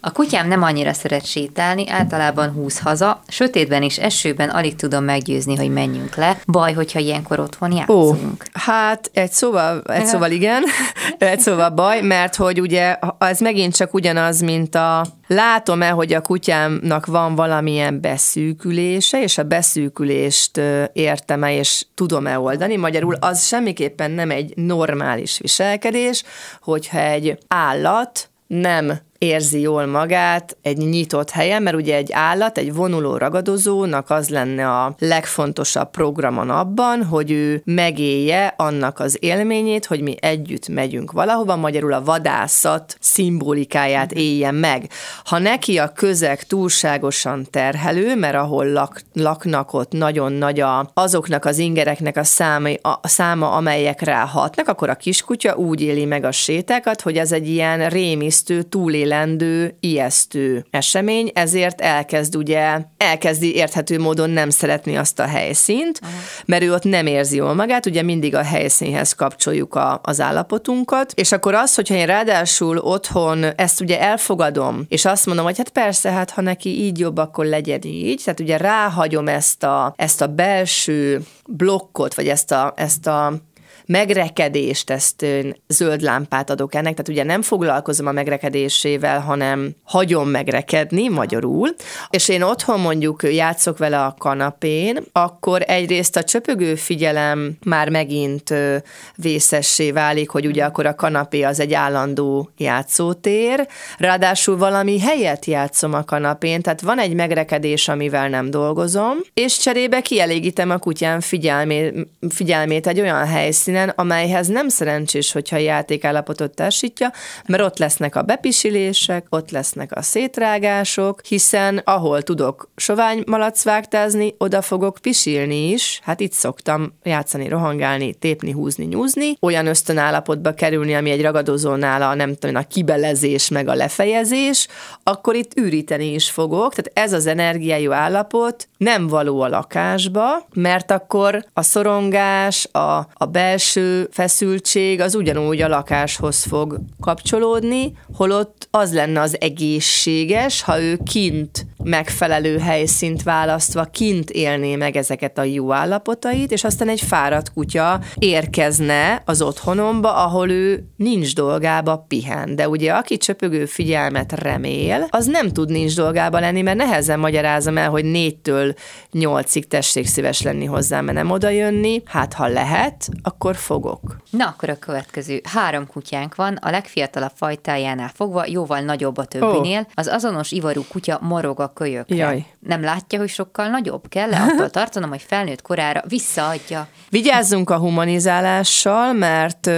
A kutyám nem annyira szeret sétálni, általában húz haza, sötétben és esőben alig tudom meggyőzni, hogy menjünk le. Baj, hogyha ilyenkor otthon játszunk. Ó, hát egy szóval, egy szóval igen, <laughs> egy szóval baj, mert hogy ugye ez megint csak ugyanaz, mint a látom-e, hogy a kutyámnak van valamilyen beszűkülése, és a beszűkülést értem-e, és tudom-e oldani. Magyarul az semmiképpen nem egy normális viselkedés, hogyha egy állat nem érzi jól magát egy nyitott helyen, mert ugye egy állat, egy vonuló ragadozónak az lenne a legfontosabb programon abban, hogy ő megélje annak az élményét, hogy mi együtt megyünk valahova, magyarul a vadászat szimbolikáját éljen meg. Ha neki a közeg túlságosan terhelő, mert ahol lak, laknak ott nagyon nagy a, azoknak az ingereknek a száma, a száma, amelyek ráhatnak, akkor a kiskutya úgy éli meg a sétákat, hogy ez egy ilyen rémisztő túlélés ítélendő, ijesztő esemény, ezért elkezd ugye, elkezdi érthető módon nem szeretni azt a helyszínt, Aha. mert ő ott nem érzi jól magát, ugye mindig a helyszínhez kapcsoljuk a, az állapotunkat, és akkor az, hogyha én ráadásul otthon ezt ugye elfogadom, és azt mondom, hogy hát persze, hát ha neki így jobb, akkor legyen így, tehát ugye ráhagyom ezt a, ezt a belső blokkot, vagy ezt a, ezt a megrekedést, ezt zöld lámpát adok ennek, tehát ugye nem foglalkozom a megrekedésével, hanem hagyom megrekedni magyarul, és én otthon mondjuk játszok vele a kanapén, akkor egyrészt a csöpögő figyelem már megint vészessé válik, hogy ugye akkor a kanapé az egy állandó játszótér, ráadásul valami helyet játszom a kanapén, tehát van egy megrekedés, amivel nem dolgozom, és cserébe kielégítem a kutyám figyelmét, figyelmét egy olyan helyszínen, amelyhez nem szerencsés, hogyha a játékállapotot társítja, mert ott lesznek a bepisilések, ott lesznek a szétrágások, hiszen ahol tudok sovány malac vágtázni, oda fogok pisilni is. Hát itt szoktam játszani, rohangálni, tépni, húzni, nyúzni, olyan ösztönállapotba kerülni, ami egy ragadozónál a nem tudom, a kibelezés meg a lefejezés, akkor itt üríteni is fogok. Tehát ez az energiájú állapot nem való a lakásba, mert akkor a szorongás, a, a belső feszültség az ugyanúgy a lakáshoz fog kapcsolódni, holott az lenne az egészséges, ha ő kint megfelelő helyszínt választva kint élné meg ezeket a jó állapotait, és aztán egy fáradt kutya érkezne az otthonomba, ahol ő nincs dolgába pihen. De ugye aki csöpögő figyelmet remél, az nem tud nincs dolgába lenni, mert nehezen magyarázom el, hogy négytől nyolcig tessék szíves lenni hozzám, mert nem oda jönni. Hát ha lehet, akkor fogok. Na akkor a következő. Három kutyánk van, a legfiatalabb fajtájánál fogva, jóval nagyobb a többinél. Oh. Az azonos ivarú kutya morog a kölyökre. Jaj. Nem látja, hogy sokkal nagyobb? Kell -e attól <laughs> tartanom, hogy felnőtt korára visszaadja? Vigyázzunk a humanizálással, mert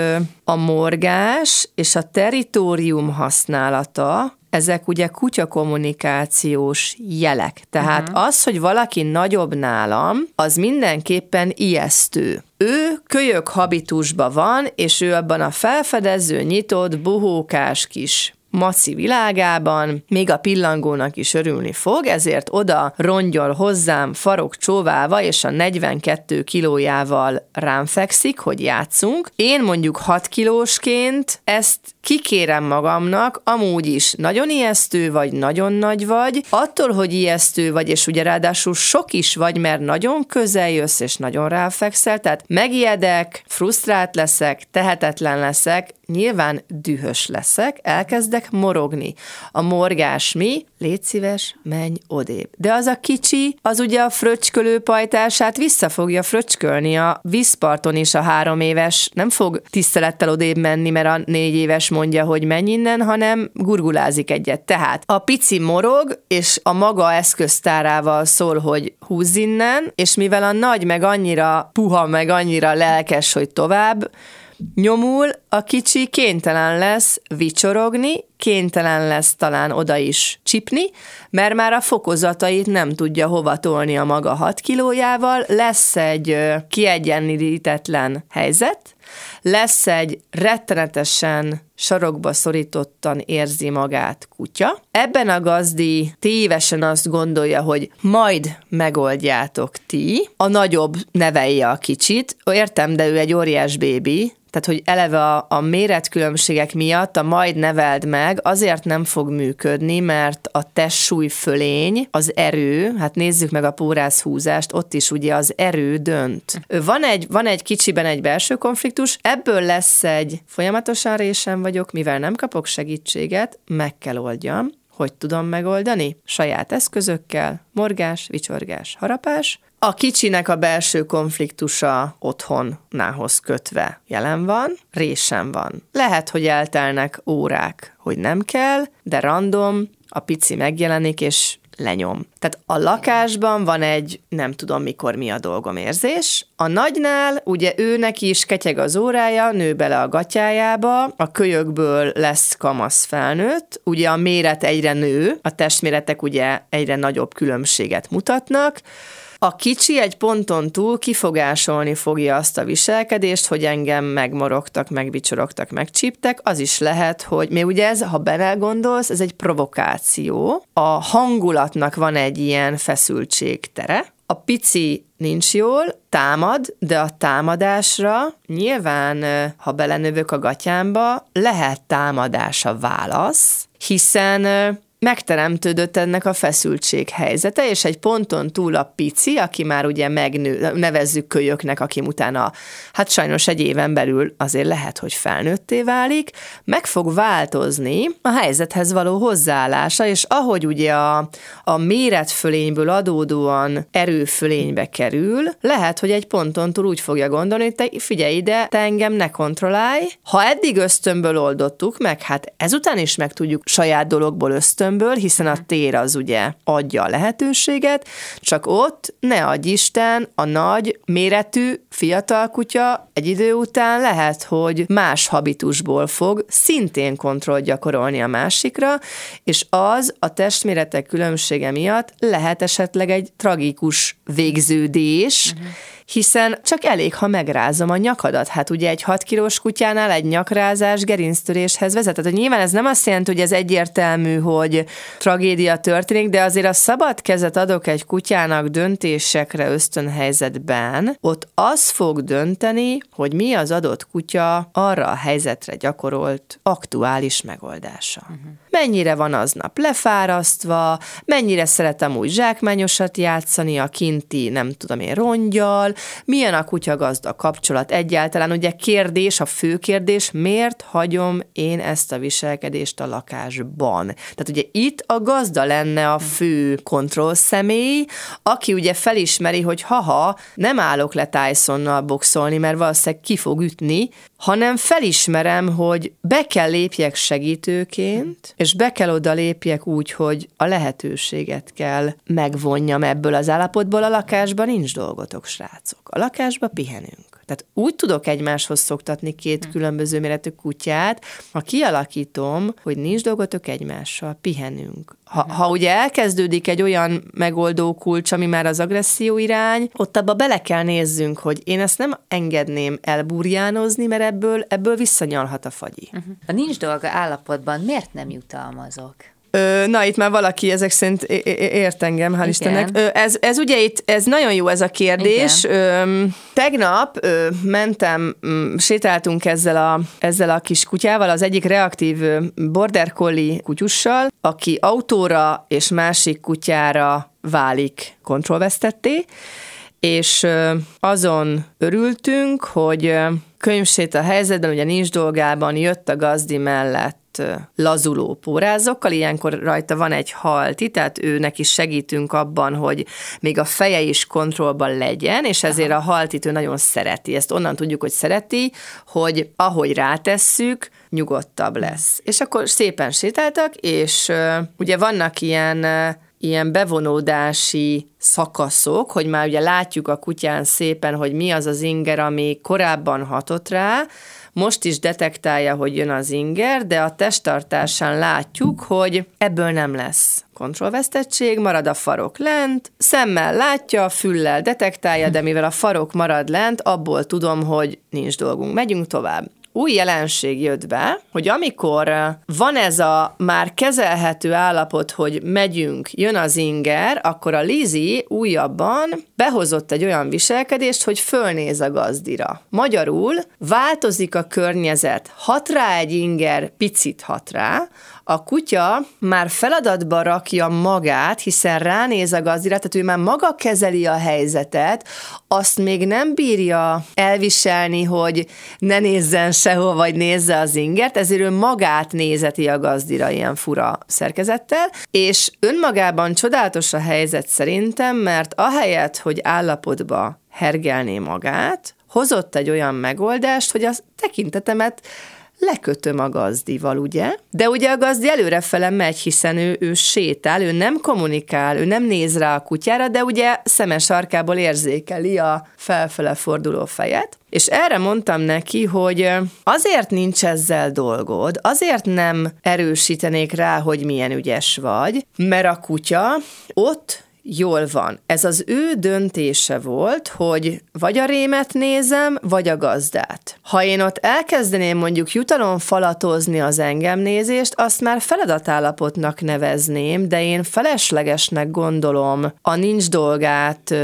a morgás és a teritorium használata ezek ugye kutyakommunikációs jelek. Tehát uh-huh. az, hogy valaki nagyobb nálam, az mindenképpen ijesztő. Ő kölyök habitusban van, és ő abban a felfedező, nyitott, buhókás kis maci világában, még a pillangónak is örülni fog, ezért oda rongyol hozzám farok csóválva, és a 42 kilójával rám fekszik, hogy játszunk. Én mondjuk 6 kilósként ezt kikérem magamnak, amúgy is nagyon ijesztő vagy, nagyon nagy vagy, attól, hogy ijesztő vagy, és ugye ráadásul sok is vagy, mert nagyon közel jössz, és nagyon ráfekszel, tehát megijedek, frusztrált leszek, tehetetlen leszek, nyilván dühös leszek, elkezdek morogni. A morgás mi? Légy szíves, menj odébb. De az a kicsi, az ugye a fröccskölő pajtását vissza fogja fröccskölni. A vízparton is a három éves nem fog tisztelettel odébb menni, mert a négy éves mondja, hogy menj innen, hanem gurgulázik egyet. Tehát a pici morog, és a maga eszköztárával szól, hogy húzz innen, és mivel a nagy meg annyira puha, meg annyira lelkes, hogy tovább, Nyomul, a kicsi kénytelen lesz vicsorogni, kénytelen lesz talán oda is csipni, mert már a fokozatait nem tudja hova tolni a maga 6 kilójával, lesz egy kiegyenlítetlen helyzet, lesz egy rettenetesen sarokba szorítottan érzi magát kutya. Ebben a gazdi tévesen azt gondolja, hogy majd megoldjátok ti, a nagyobb nevelje a kicsit. Értem, de ő egy óriás bébi, tehát hogy eleve a, a méretkülönbségek miatt a majd neveld meg azért nem fog működni, mert a testsúly fölény, az erő, hát nézzük meg a pórász húzást, ott is ugye az erő dönt. Van egy, van egy kicsiben egy belső konfliktus, ebből lesz egy folyamatosan résem vagyok, mivel nem kapok segítséget, meg kell oldjam. Hogy tudom megoldani? Saját eszközökkel, morgás, vicsorgás, harapás, a kicsinek a belső konfliktusa otthonnához kötve jelen van, résem van. Lehet, hogy eltelnek órák, hogy nem kell, de random, a pici megjelenik, és lenyom. Tehát a lakásban van egy nem tudom mikor mi a dolgom érzés. A nagynál ugye őnek is ketyeg az órája, nő bele a gatyájába, a kölyökből lesz kamasz felnőtt, ugye a méret egyre nő, a testméretek ugye egyre nagyobb különbséget mutatnak, a kicsi egy ponton túl kifogásolni fogja azt a viselkedést, hogy engem megmorogtak, megbicsorogtak, megcsíptek, az is lehet, hogy mi ugye ez, ha belegondolsz, ez egy provokáció. A hangulatnak van egy ilyen feszültségtere, a pici nincs jól, támad, de a támadásra nyilván, ha belenövök a gatyámba, lehet támadás a válasz, hiszen megteremtődött ennek a feszültség helyzete, és egy ponton túl a pici, aki már ugye megnő, nevezzük kölyöknek, aki utána, hát sajnos egy éven belül azért lehet, hogy felnőtté válik, meg fog változni a helyzethez való hozzáállása, és ahogy ugye a, a méretfölényből adódóan erőfölénybe kerül, lehet, hogy egy ponton túl úgy fogja gondolni, hogy te figyelj ide, te engem ne kontrollálj. Ha eddig ösztönből oldottuk meg, hát ezután is meg tudjuk saját dologból ösztönből, hiszen a tér az ugye adja a lehetőséget, csak ott ne adj Isten, a nagy méretű fiatal kutya egy idő után lehet, hogy más habitusból fog szintén kontroll gyakorolni a másikra, és az a testméretek különbsége miatt lehet esetleg egy tragikus végződés, uh-huh hiszen csak elég, ha megrázom a nyakadat. Hát ugye egy 6 kilós kutyánál egy nyakrázás gerinctöréshez vezet. Tehát nyilván ez nem azt jelenti, hogy ez egyértelmű, hogy tragédia történik, de azért a szabad kezet adok egy kutyának döntésekre ösztönhelyzetben, ott az fog dönteni, hogy mi az adott kutya arra a helyzetre gyakorolt aktuális megoldása. Uh-huh. Mennyire van aznap lefárasztva, mennyire szeretem úgy zsákmányosat játszani a kinti, nem tudom én, rongyal, milyen a kutyagazda kapcsolat egyáltalán. Ugye kérdés, a fő kérdés, miért hagyom én ezt a viselkedést a lakásban? Tehát ugye itt a gazda lenne a fő kontroll személy, aki ugye felismeri, hogy haha, nem állok le Tysonnal boxolni, mert valószínűleg ki fog ütni, hanem felismerem, hogy be kell lépjek segítőként, és be kell oda lépjek úgy, hogy a lehetőséget kell megvonjam ebből az állapotból, a lakásban nincs dolgotok, srácok. A lakásban pihenünk. Tehát úgy tudok egymáshoz szoktatni két hm. különböző méretű kutyát, ha kialakítom, hogy nincs dolgotok egymással, pihenünk. Ha, hm. ha ugye elkezdődik egy olyan megoldó kulcs, ami már az agresszió irány, ott abba bele kell nézzünk, hogy én ezt nem engedném elburjánozni, mert ebből, ebből visszanyalhat a fagyi. Uh-huh. Hm. A nincs dolga állapotban miért nem jutalmazok? Na, itt már valaki ezek szerint ért engem, hál' Igen. Istennek. Ez, ez ugye itt, ez nagyon jó ez a kérdés. Ö, tegnap mentem, m, sétáltunk ezzel a, ezzel a kis kutyával, az egyik reaktív border collie kutyussal, aki autóra és másik kutyára válik kontrollvesztetté, és azon örültünk, hogy könyvsét a helyzetben, ugye nincs dolgában, jött a gazdi mellett lazuló pórázokkal, ilyenkor rajta van egy halti, tehát őnek is segítünk abban, hogy még a feje is kontrollban legyen, és ezért a haltit ő nagyon szereti. Ezt onnan tudjuk, hogy szereti, hogy ahogy rátesszük, nyugodtabb lesz. És akkor szépen sétáltak, és uh, ugye vannak ilyen uh, ilyen bevonódási szakaszok, hogy már ugye látjuk a kutyán szépen, hogy mi az az inger, ami korábban hatott rá, most is detektálja, hogy jön az inger, de a testtartásán látjuk, hogy ebből nem lesz kontrollvesztettség, marad a farok lent, szemmel látja, füllel detektálja, de mivel a farok marad lent, abból tudom, hogy nincs dolgunk. Megyünk tovább új jelenség jött be, hogy amikor van ez a már kezelhető állapot, hogy megyünk, jön az inger, akkor a Lizi újabban behozott egy olyan viselkedést, hogy fölnéz a gazdira. Magyarul változik a környezet, hat rá egy inger, picit hat rá, a kutya már feladatba rakja magát, hiszen ránéz a gazdira, tehát ő már maga kezeli a helyzetet, azt még nem bírja elviselni, hogy ne nézzen sehol, vagy nézze az ingert, ezért ő magát nézeti a gazdira ilyen fura szerkezettel, és önmagában csodálatos a helyzet szerintem, mert ahelyett, hogy állapotba hergelné magát, hozott egy olyan megoldást, hogy a tekintetemet lekötöm a gazdival, ugye? De ugye a gazdi előrefele megy, hiszen ő, ő sétál, ő nem kommunikál, ő nem néz rá a kutyára, de ugye szemes arkából érzékeli a felfele forduló fejet. És erre mondtam neki, hogy azért nincs ezzel dolgod, azért nem erősítenék rá, hogy milyen ügyes vagy, mert a kutya ott jól van. Ez az ő döntése volt, hogy vagy a rémet nézem, vagy a gazdát. Ha én ott elkezdeném mondjuk jutalom falatozni az engemnézést, azt már feladatállapotnak nevezném, de én feleslegesnek gondolom a nincs dolgát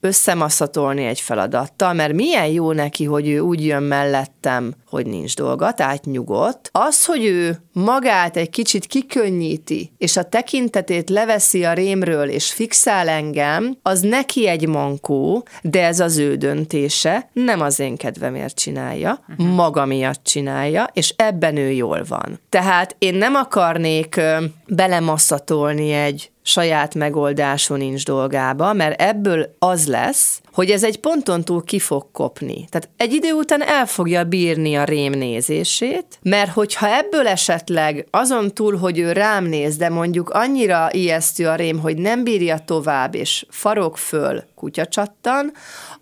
összemaszatolni egy feladattal, mert milyen jó neki, hogy ő úgy jön mellette, értem, hogy nincs dolga, tehát nyugodt. Az, hogy ő magát egy kicsit kikönnyíti, és a tekintetét leveszi a rémről, és fixál engem, az neki egy mankó, de ez az ő döntése, nem az én kedvemért csinálja, uh-huh. maga miatt csinálja, és ebben ő jól van. Tehát én nem akarnék belemasszatolni egy saját megoldáson nincs dolgába, mert ebből az lesz, hogy ez egy ponton túl ki fog kopni. Tehát egy idő után el fogja bírni a rém nézését, mert hogyha ebből esetleg azon túl, hogy ő rám néz, de mondjuk annyira ijesztő a rém, hogy nem bírja tovább, és farok föl, kutya csattan,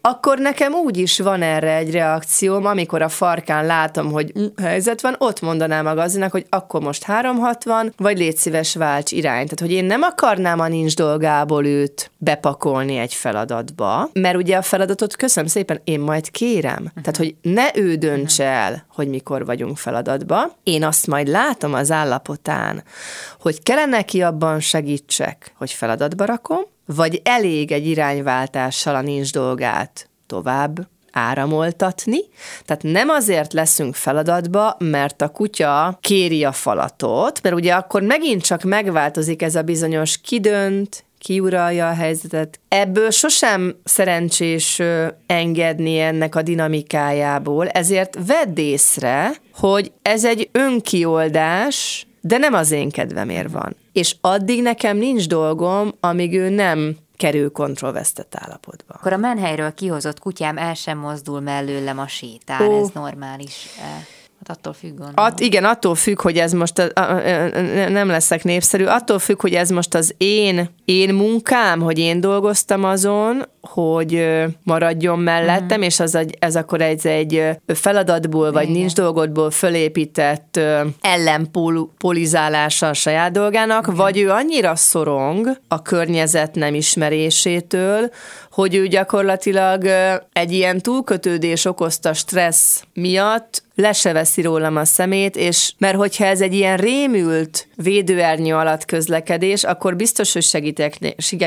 akkor nekem úgy is van erre egy reakcióm, amikor a farkán látom, hogy helyzet van, ott mondanám a gazdinak, hogy akkor most 360, vagy légy szíves válts irányt. Tehát, hogy én nem akarnám a nincs dolgából őt bepakolni egy feladatba, mert ugye a feladatot köszönöm szépen, én majd kérem. Uh-huh. Tehát, hogy ne ő döntse el, hogy mikor vagyunk feladatba. Én azt majd látom az állapotán, hogy kellene neki abban segítsek, hogy feladatba rakom, vagy elég egy irányváltással a nincs dolgát tovább áramoltatni. Tehát nem azért leszünk feladatba, mert a kutya kéri a falatot, mert ugye akkor megint csak megváltozik ez a bizonyos kidönt, kiuralja a helyzetet. Ebből sosem szerencsés engedni ennek a dinamikájából, ezért vedd észre, hogy ez egy önkioldás, de nem az én kedvemért van. És addig nekem nincs dolgom, amíg ő nem kerül kontrollvesztett állapotba. Akkor a menhelyről kihozott kutyám el sem mozdul mellőlem a sétál, Ó. ez normális. Hát attól függ, gondolom. At, igen, attól függ, hogy ez most, a, a, a, nem leszek népszerű, attól függ, hogy ez most az én, én munkám, hogy én dolgoztam azon, hogy maradjon mellettem, uh-huh. és az egy, ez akkor egy, egy feladatból, vagy Igen. nincs dolgodból fölépített ellenpolizálása a saját dolgának, Igen. vagy ő annyira szorong a környezet nem ismerésétől, hogy ő gyakorlatilag egy ilyen túlkötődés okozta stressz miatt le se veszi rólam a szemét, és mert hogyha ez egy ilyen rémült védőernyő alatt közlekedés, akkor biztos, hogy segítek,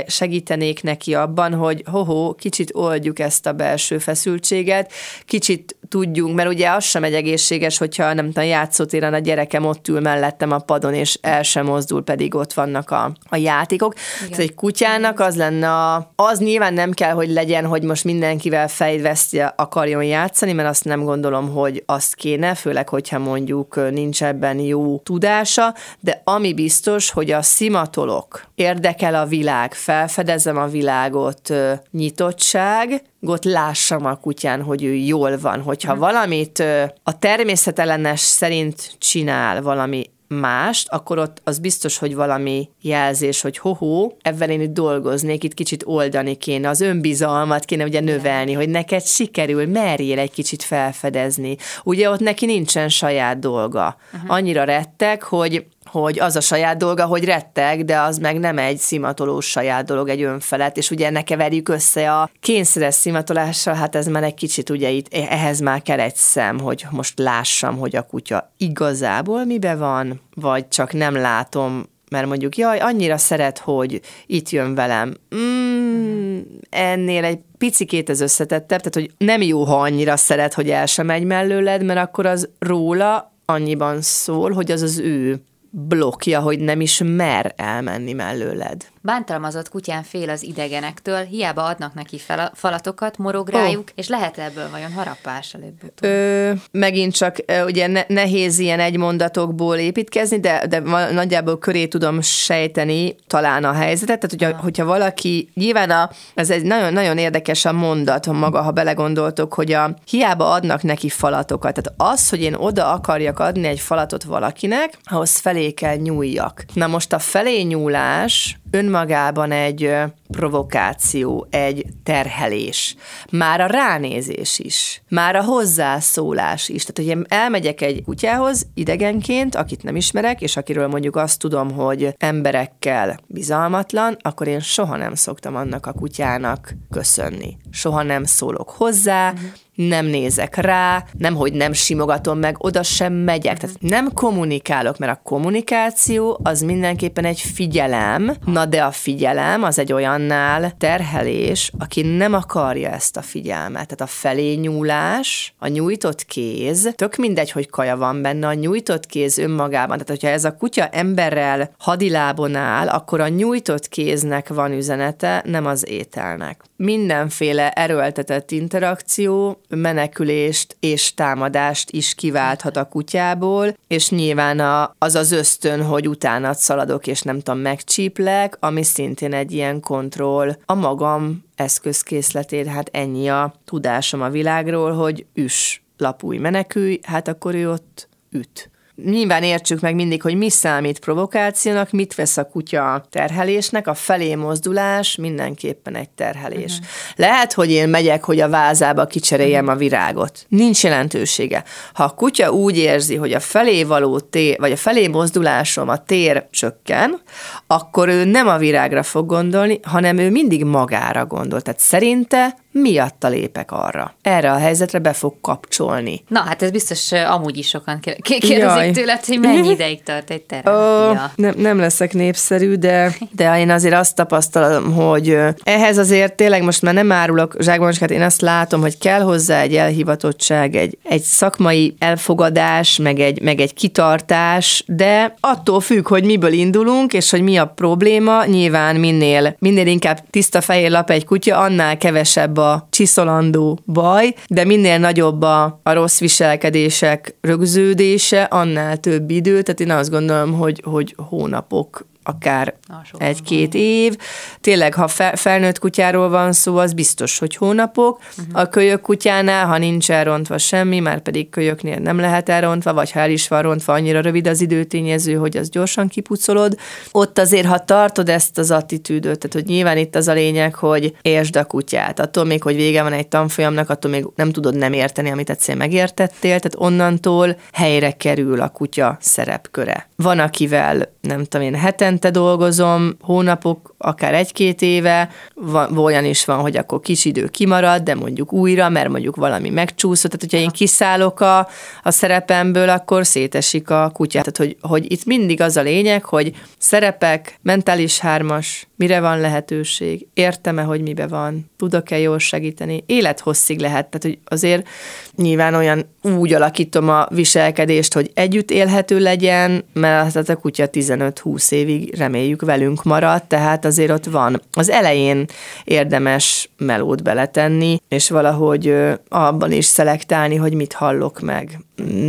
segítenék neki abban, hogy ho-ho, kicsit oldjuk ezt a belső feszültséget, kicsit tudjunk, mert ugye az sem egy egészséges, hogyha nem tudom, játszótéren a gyerekem ott ül mellettem a padon, és el sem mozdul, pedig ott vannak a, a játékok. Igen. Tehát egy kutyának az lenne a, az nyilván nem kell, hogy legyen, hogy most mindenkivel fejveszti akarjon játszani, mert azt nem gondolom, hogy azt kéne, főleg, hogyha mondjuk nincs ebben jó tudása, de ami biztos, hogy a szimatolok érdekel a világ, felfedezem a világot, nyitottság, ott lássam a kutyán, hogy ő jól van. Hogyha hmm. valamit a természetellenes szerint csinál valami mást, akkor ott az biztos, hogy valami jelzés, hogy hoho, ebben én itt dolgoznék, itt kicsit oldani kéne, az önbizalmat kéne ugye növelni, hogy neked sikerül, merjél egy kicsit felfedezni. Ugye ott neki nincsen saját dolga. Uh-huh. Annyira rettek, hogy hogy az a saját dolga, hogy retteg, de az meg nem egy szimatolós saját dolog, egy önfelett, és ugye ne keverjük össze a kényszeres szimatolással, hát ez már egy kicsit ugye itt, ehhez már kell egy szem, hogy most lássam, hogy a kutya igazából mibe van, vagy csak nem látom, mert mondjuk, jaj, annyira szeret, hogy itt jön velem. Mm, ennél egy picikét ez összetettebb, tehát hogy nem jó, ha annyira szeret, hogy el sem megy mellőled, mert akkor az róla annyiban szól, hogy az az ő blokja, hogy nem is mer elmenni mellőled. Bántalmazott kutyán fél az idegenektől, hiába adnak neki fel, falatokat, morog rájuk, oh. és lehet ebből vajon harapás előbb Megint csak ugye ne, nehéz ilyen egy mondatokból építkezni, de, de nagyjából köré tudom sejteni talán a helyzetet. Tehát, hogyha, hogyha valaki, nyilván a, ez egy nagyon, nagyon érdekes a mondat maga, ha belegondoltok, hogy a hiába adnak neki falatokat. Tehát az, hogy én oda akarjak adni egy falatot valakinek, ahhoz felé kell nyúljak. Na most a felé nyúlás önmagában egy provokáció, egy terhelés. Már a ránézés is, már a hozzászólás is. Tehát, hogy én elmegyek egy kutyához idegenként, akit nem ismerek, és akiről mondjuk azt tudom, hogy emberekkel bizalmatlan, akkor én soha nem szoktam annak a kutyának köszönni. Soha nem szólok hozzá, uh-huh nem nézek rá, nem, hogy nem simogatom meg, oda sem megyek. Tehát nem kommunikálok, mert a kommunikáció az mindenképpen egy figyelem, na de a figyelem az egy olyannál terhelés, aki nem akarja ezt a figyelmet. Tehát a felé nyúlás, a nyújtott kéz, tök mindegy, hogy kaja van benne, a nyújtott kéz önmagában. Tehát, hogyha ez a kutya emberrel hadilábon áll, akkor a nyújtott kéznek van üzenete, nem az ételnek. Mindenféle erőltetett interakció menekülést és támadást is kiválthat a kutyából, és nyilván a, az az ösztön, hogy utána szaladok, és nem tudom, megcsíplek, ami szintén egy ilyen kontroll a magam eszközkészletét, hát ennyi a tudásom a világról, hogy üs, lapulj, menekülj, hát akkor ő ott üt nyilván értsük meg mindig, hogy mi számít provokációnak, mit vesz a kutya terhelésnek, a felé mozdulás mindenképpen egy terhelés. Uh-huh. Lehet, hogy én megyek, hogy a vázába kicseréljem uh-huh. a virágot. Nincs jelentősége. Ha a kutya úgy érzi, hogy a felé való tér, vagy a felé mozdulásom, a tér csökken, akkor ő nem a virágra fog gondolni, hanem ő mindig magára gondol. Tehát szerinte miatta lépek arra. Erre a helyzetre be fog kapcsolni. Na, hát ez biztos amúgy is sokan kérdezik tőled, hogy mennyi ideig tart egy terápia. Oh, nem, nem leszek népszerű, de, de én azért azt tapasztalom, hogy ehhez azért tényleg most már nem árulok zsákbanskát, én azt látom, hogy kell hozzá egy elhivatottság, egy, egy szakmai elfogadás, meg egy, meg egy kitartás, de attól függ, hogy miből indulunk, és hogy mi a probléma, nyilván minél, minél inkább tiszta fehér lap egy kutya, annál kevesebb a csiszolandó baj, de minél nagyobb a, a rossz viselkedések rögződése, annál több idő, tehát én azt gondolom, hogy, hogy hónapok akár egy-két év. Tényleg, ha felnőtt kutyáról van szó, az biztos, hogy hónapok. Uh-huh. A kölyök kutyánál, ha nincs elrontva semmi, már pedig kölyöknél nem lehet elrontva, vagy ha el is van rontva, annyira rövid az időtényező, hogy az gyorsan kipucolod. Ott azért, ha tartod ezt az attitűdöt, tehát hogy nyilván itt az a lényeg, hogy értsd a kutyát. Attól még, hogy vége van egy tanfolyamnak, attól még nem tudod nem érteni, amit egyszer megértettél, tehát onnantól helyre kerül a kutya szerepköre. Van, akivel nem tudom én, hetente dolgozom, hónapok, akár egy-két éve, van, olyan is van, hogy akkor kis idő kimarad, de mondjuk újra, mert mondjuk valami megcsúszott, tehát hogyha én kiszállok a, a szerepemből, akkor szétesik a kutya. Tehát, hogy, hogy itt mindig az a lényeg, hogy szerepek, mentális hármas, mire van lehetőség, értem-e, hogy mibe van, tudok-e jól segíteni, élethosszig lehet, tehát hogy azért nyilván olyan úgy alakítom a viselkedést, hogy együtt élhető legyen, mert hát a kutya 15-20 évig reméljük velünk marad, tehát azért ott van. Az elején érdemes melót beletenni, és valahogy abban is szelektálni, hogy mit hallok meg,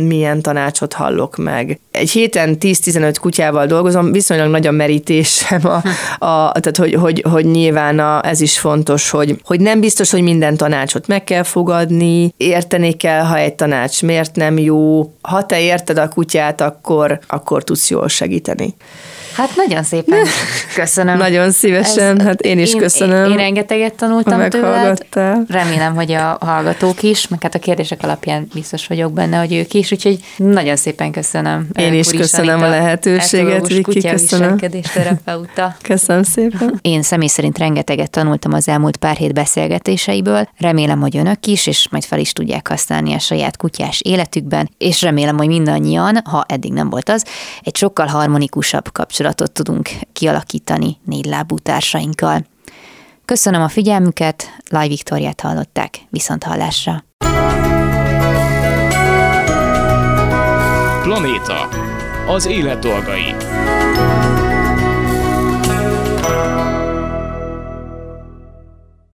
milyen tanácsot hallok meg. Egy héten 10-15 kutyával dolgozom, viszonylag nagy a merítésem, a, a, tehát hogy, hogy, hogy nyilván a, ez is fontos, hogy, hogy nem biztos, hogy minden tanácsot meg kell fogadni, érteni kell, ha egy tanács miért nem jó. Ha te érted a kutyát, akkor, akkor tudsz jól segíteni. Hát nagyon szépen <laughs> köszönöm. nagyon szívesen, Ez, hát én is én, köszönöm. Én, én rengeteget tanultam tőled. Remélem, hogy a hallgatók is, meg hát a kérdések alapján biztos vagyok benne, hogy ők is, úgyhogy nagyon szépen köszönöm. Én is köszönöm a lehetőséget, Viki, köszönöm. terapeuta. <laughs> Köszönöm szépen. Én személy szerint rengeteget tanultam az elmúlt pár hét beszélgetéseiből. Remélem, hogy önök is, és majd fel is tudják használni a saját kutyás életükben, és remélem, hogy mindannyian, ha eddig nem volt az, egy sokkal harmonikusabb kapcsolat kapcsolatot tudunk kialakítani lábú társainkkal. Köszönöm a figyelmüket, Laj Viktoriát hallották, viszont hallásra. Planéta. Az élet dolgai.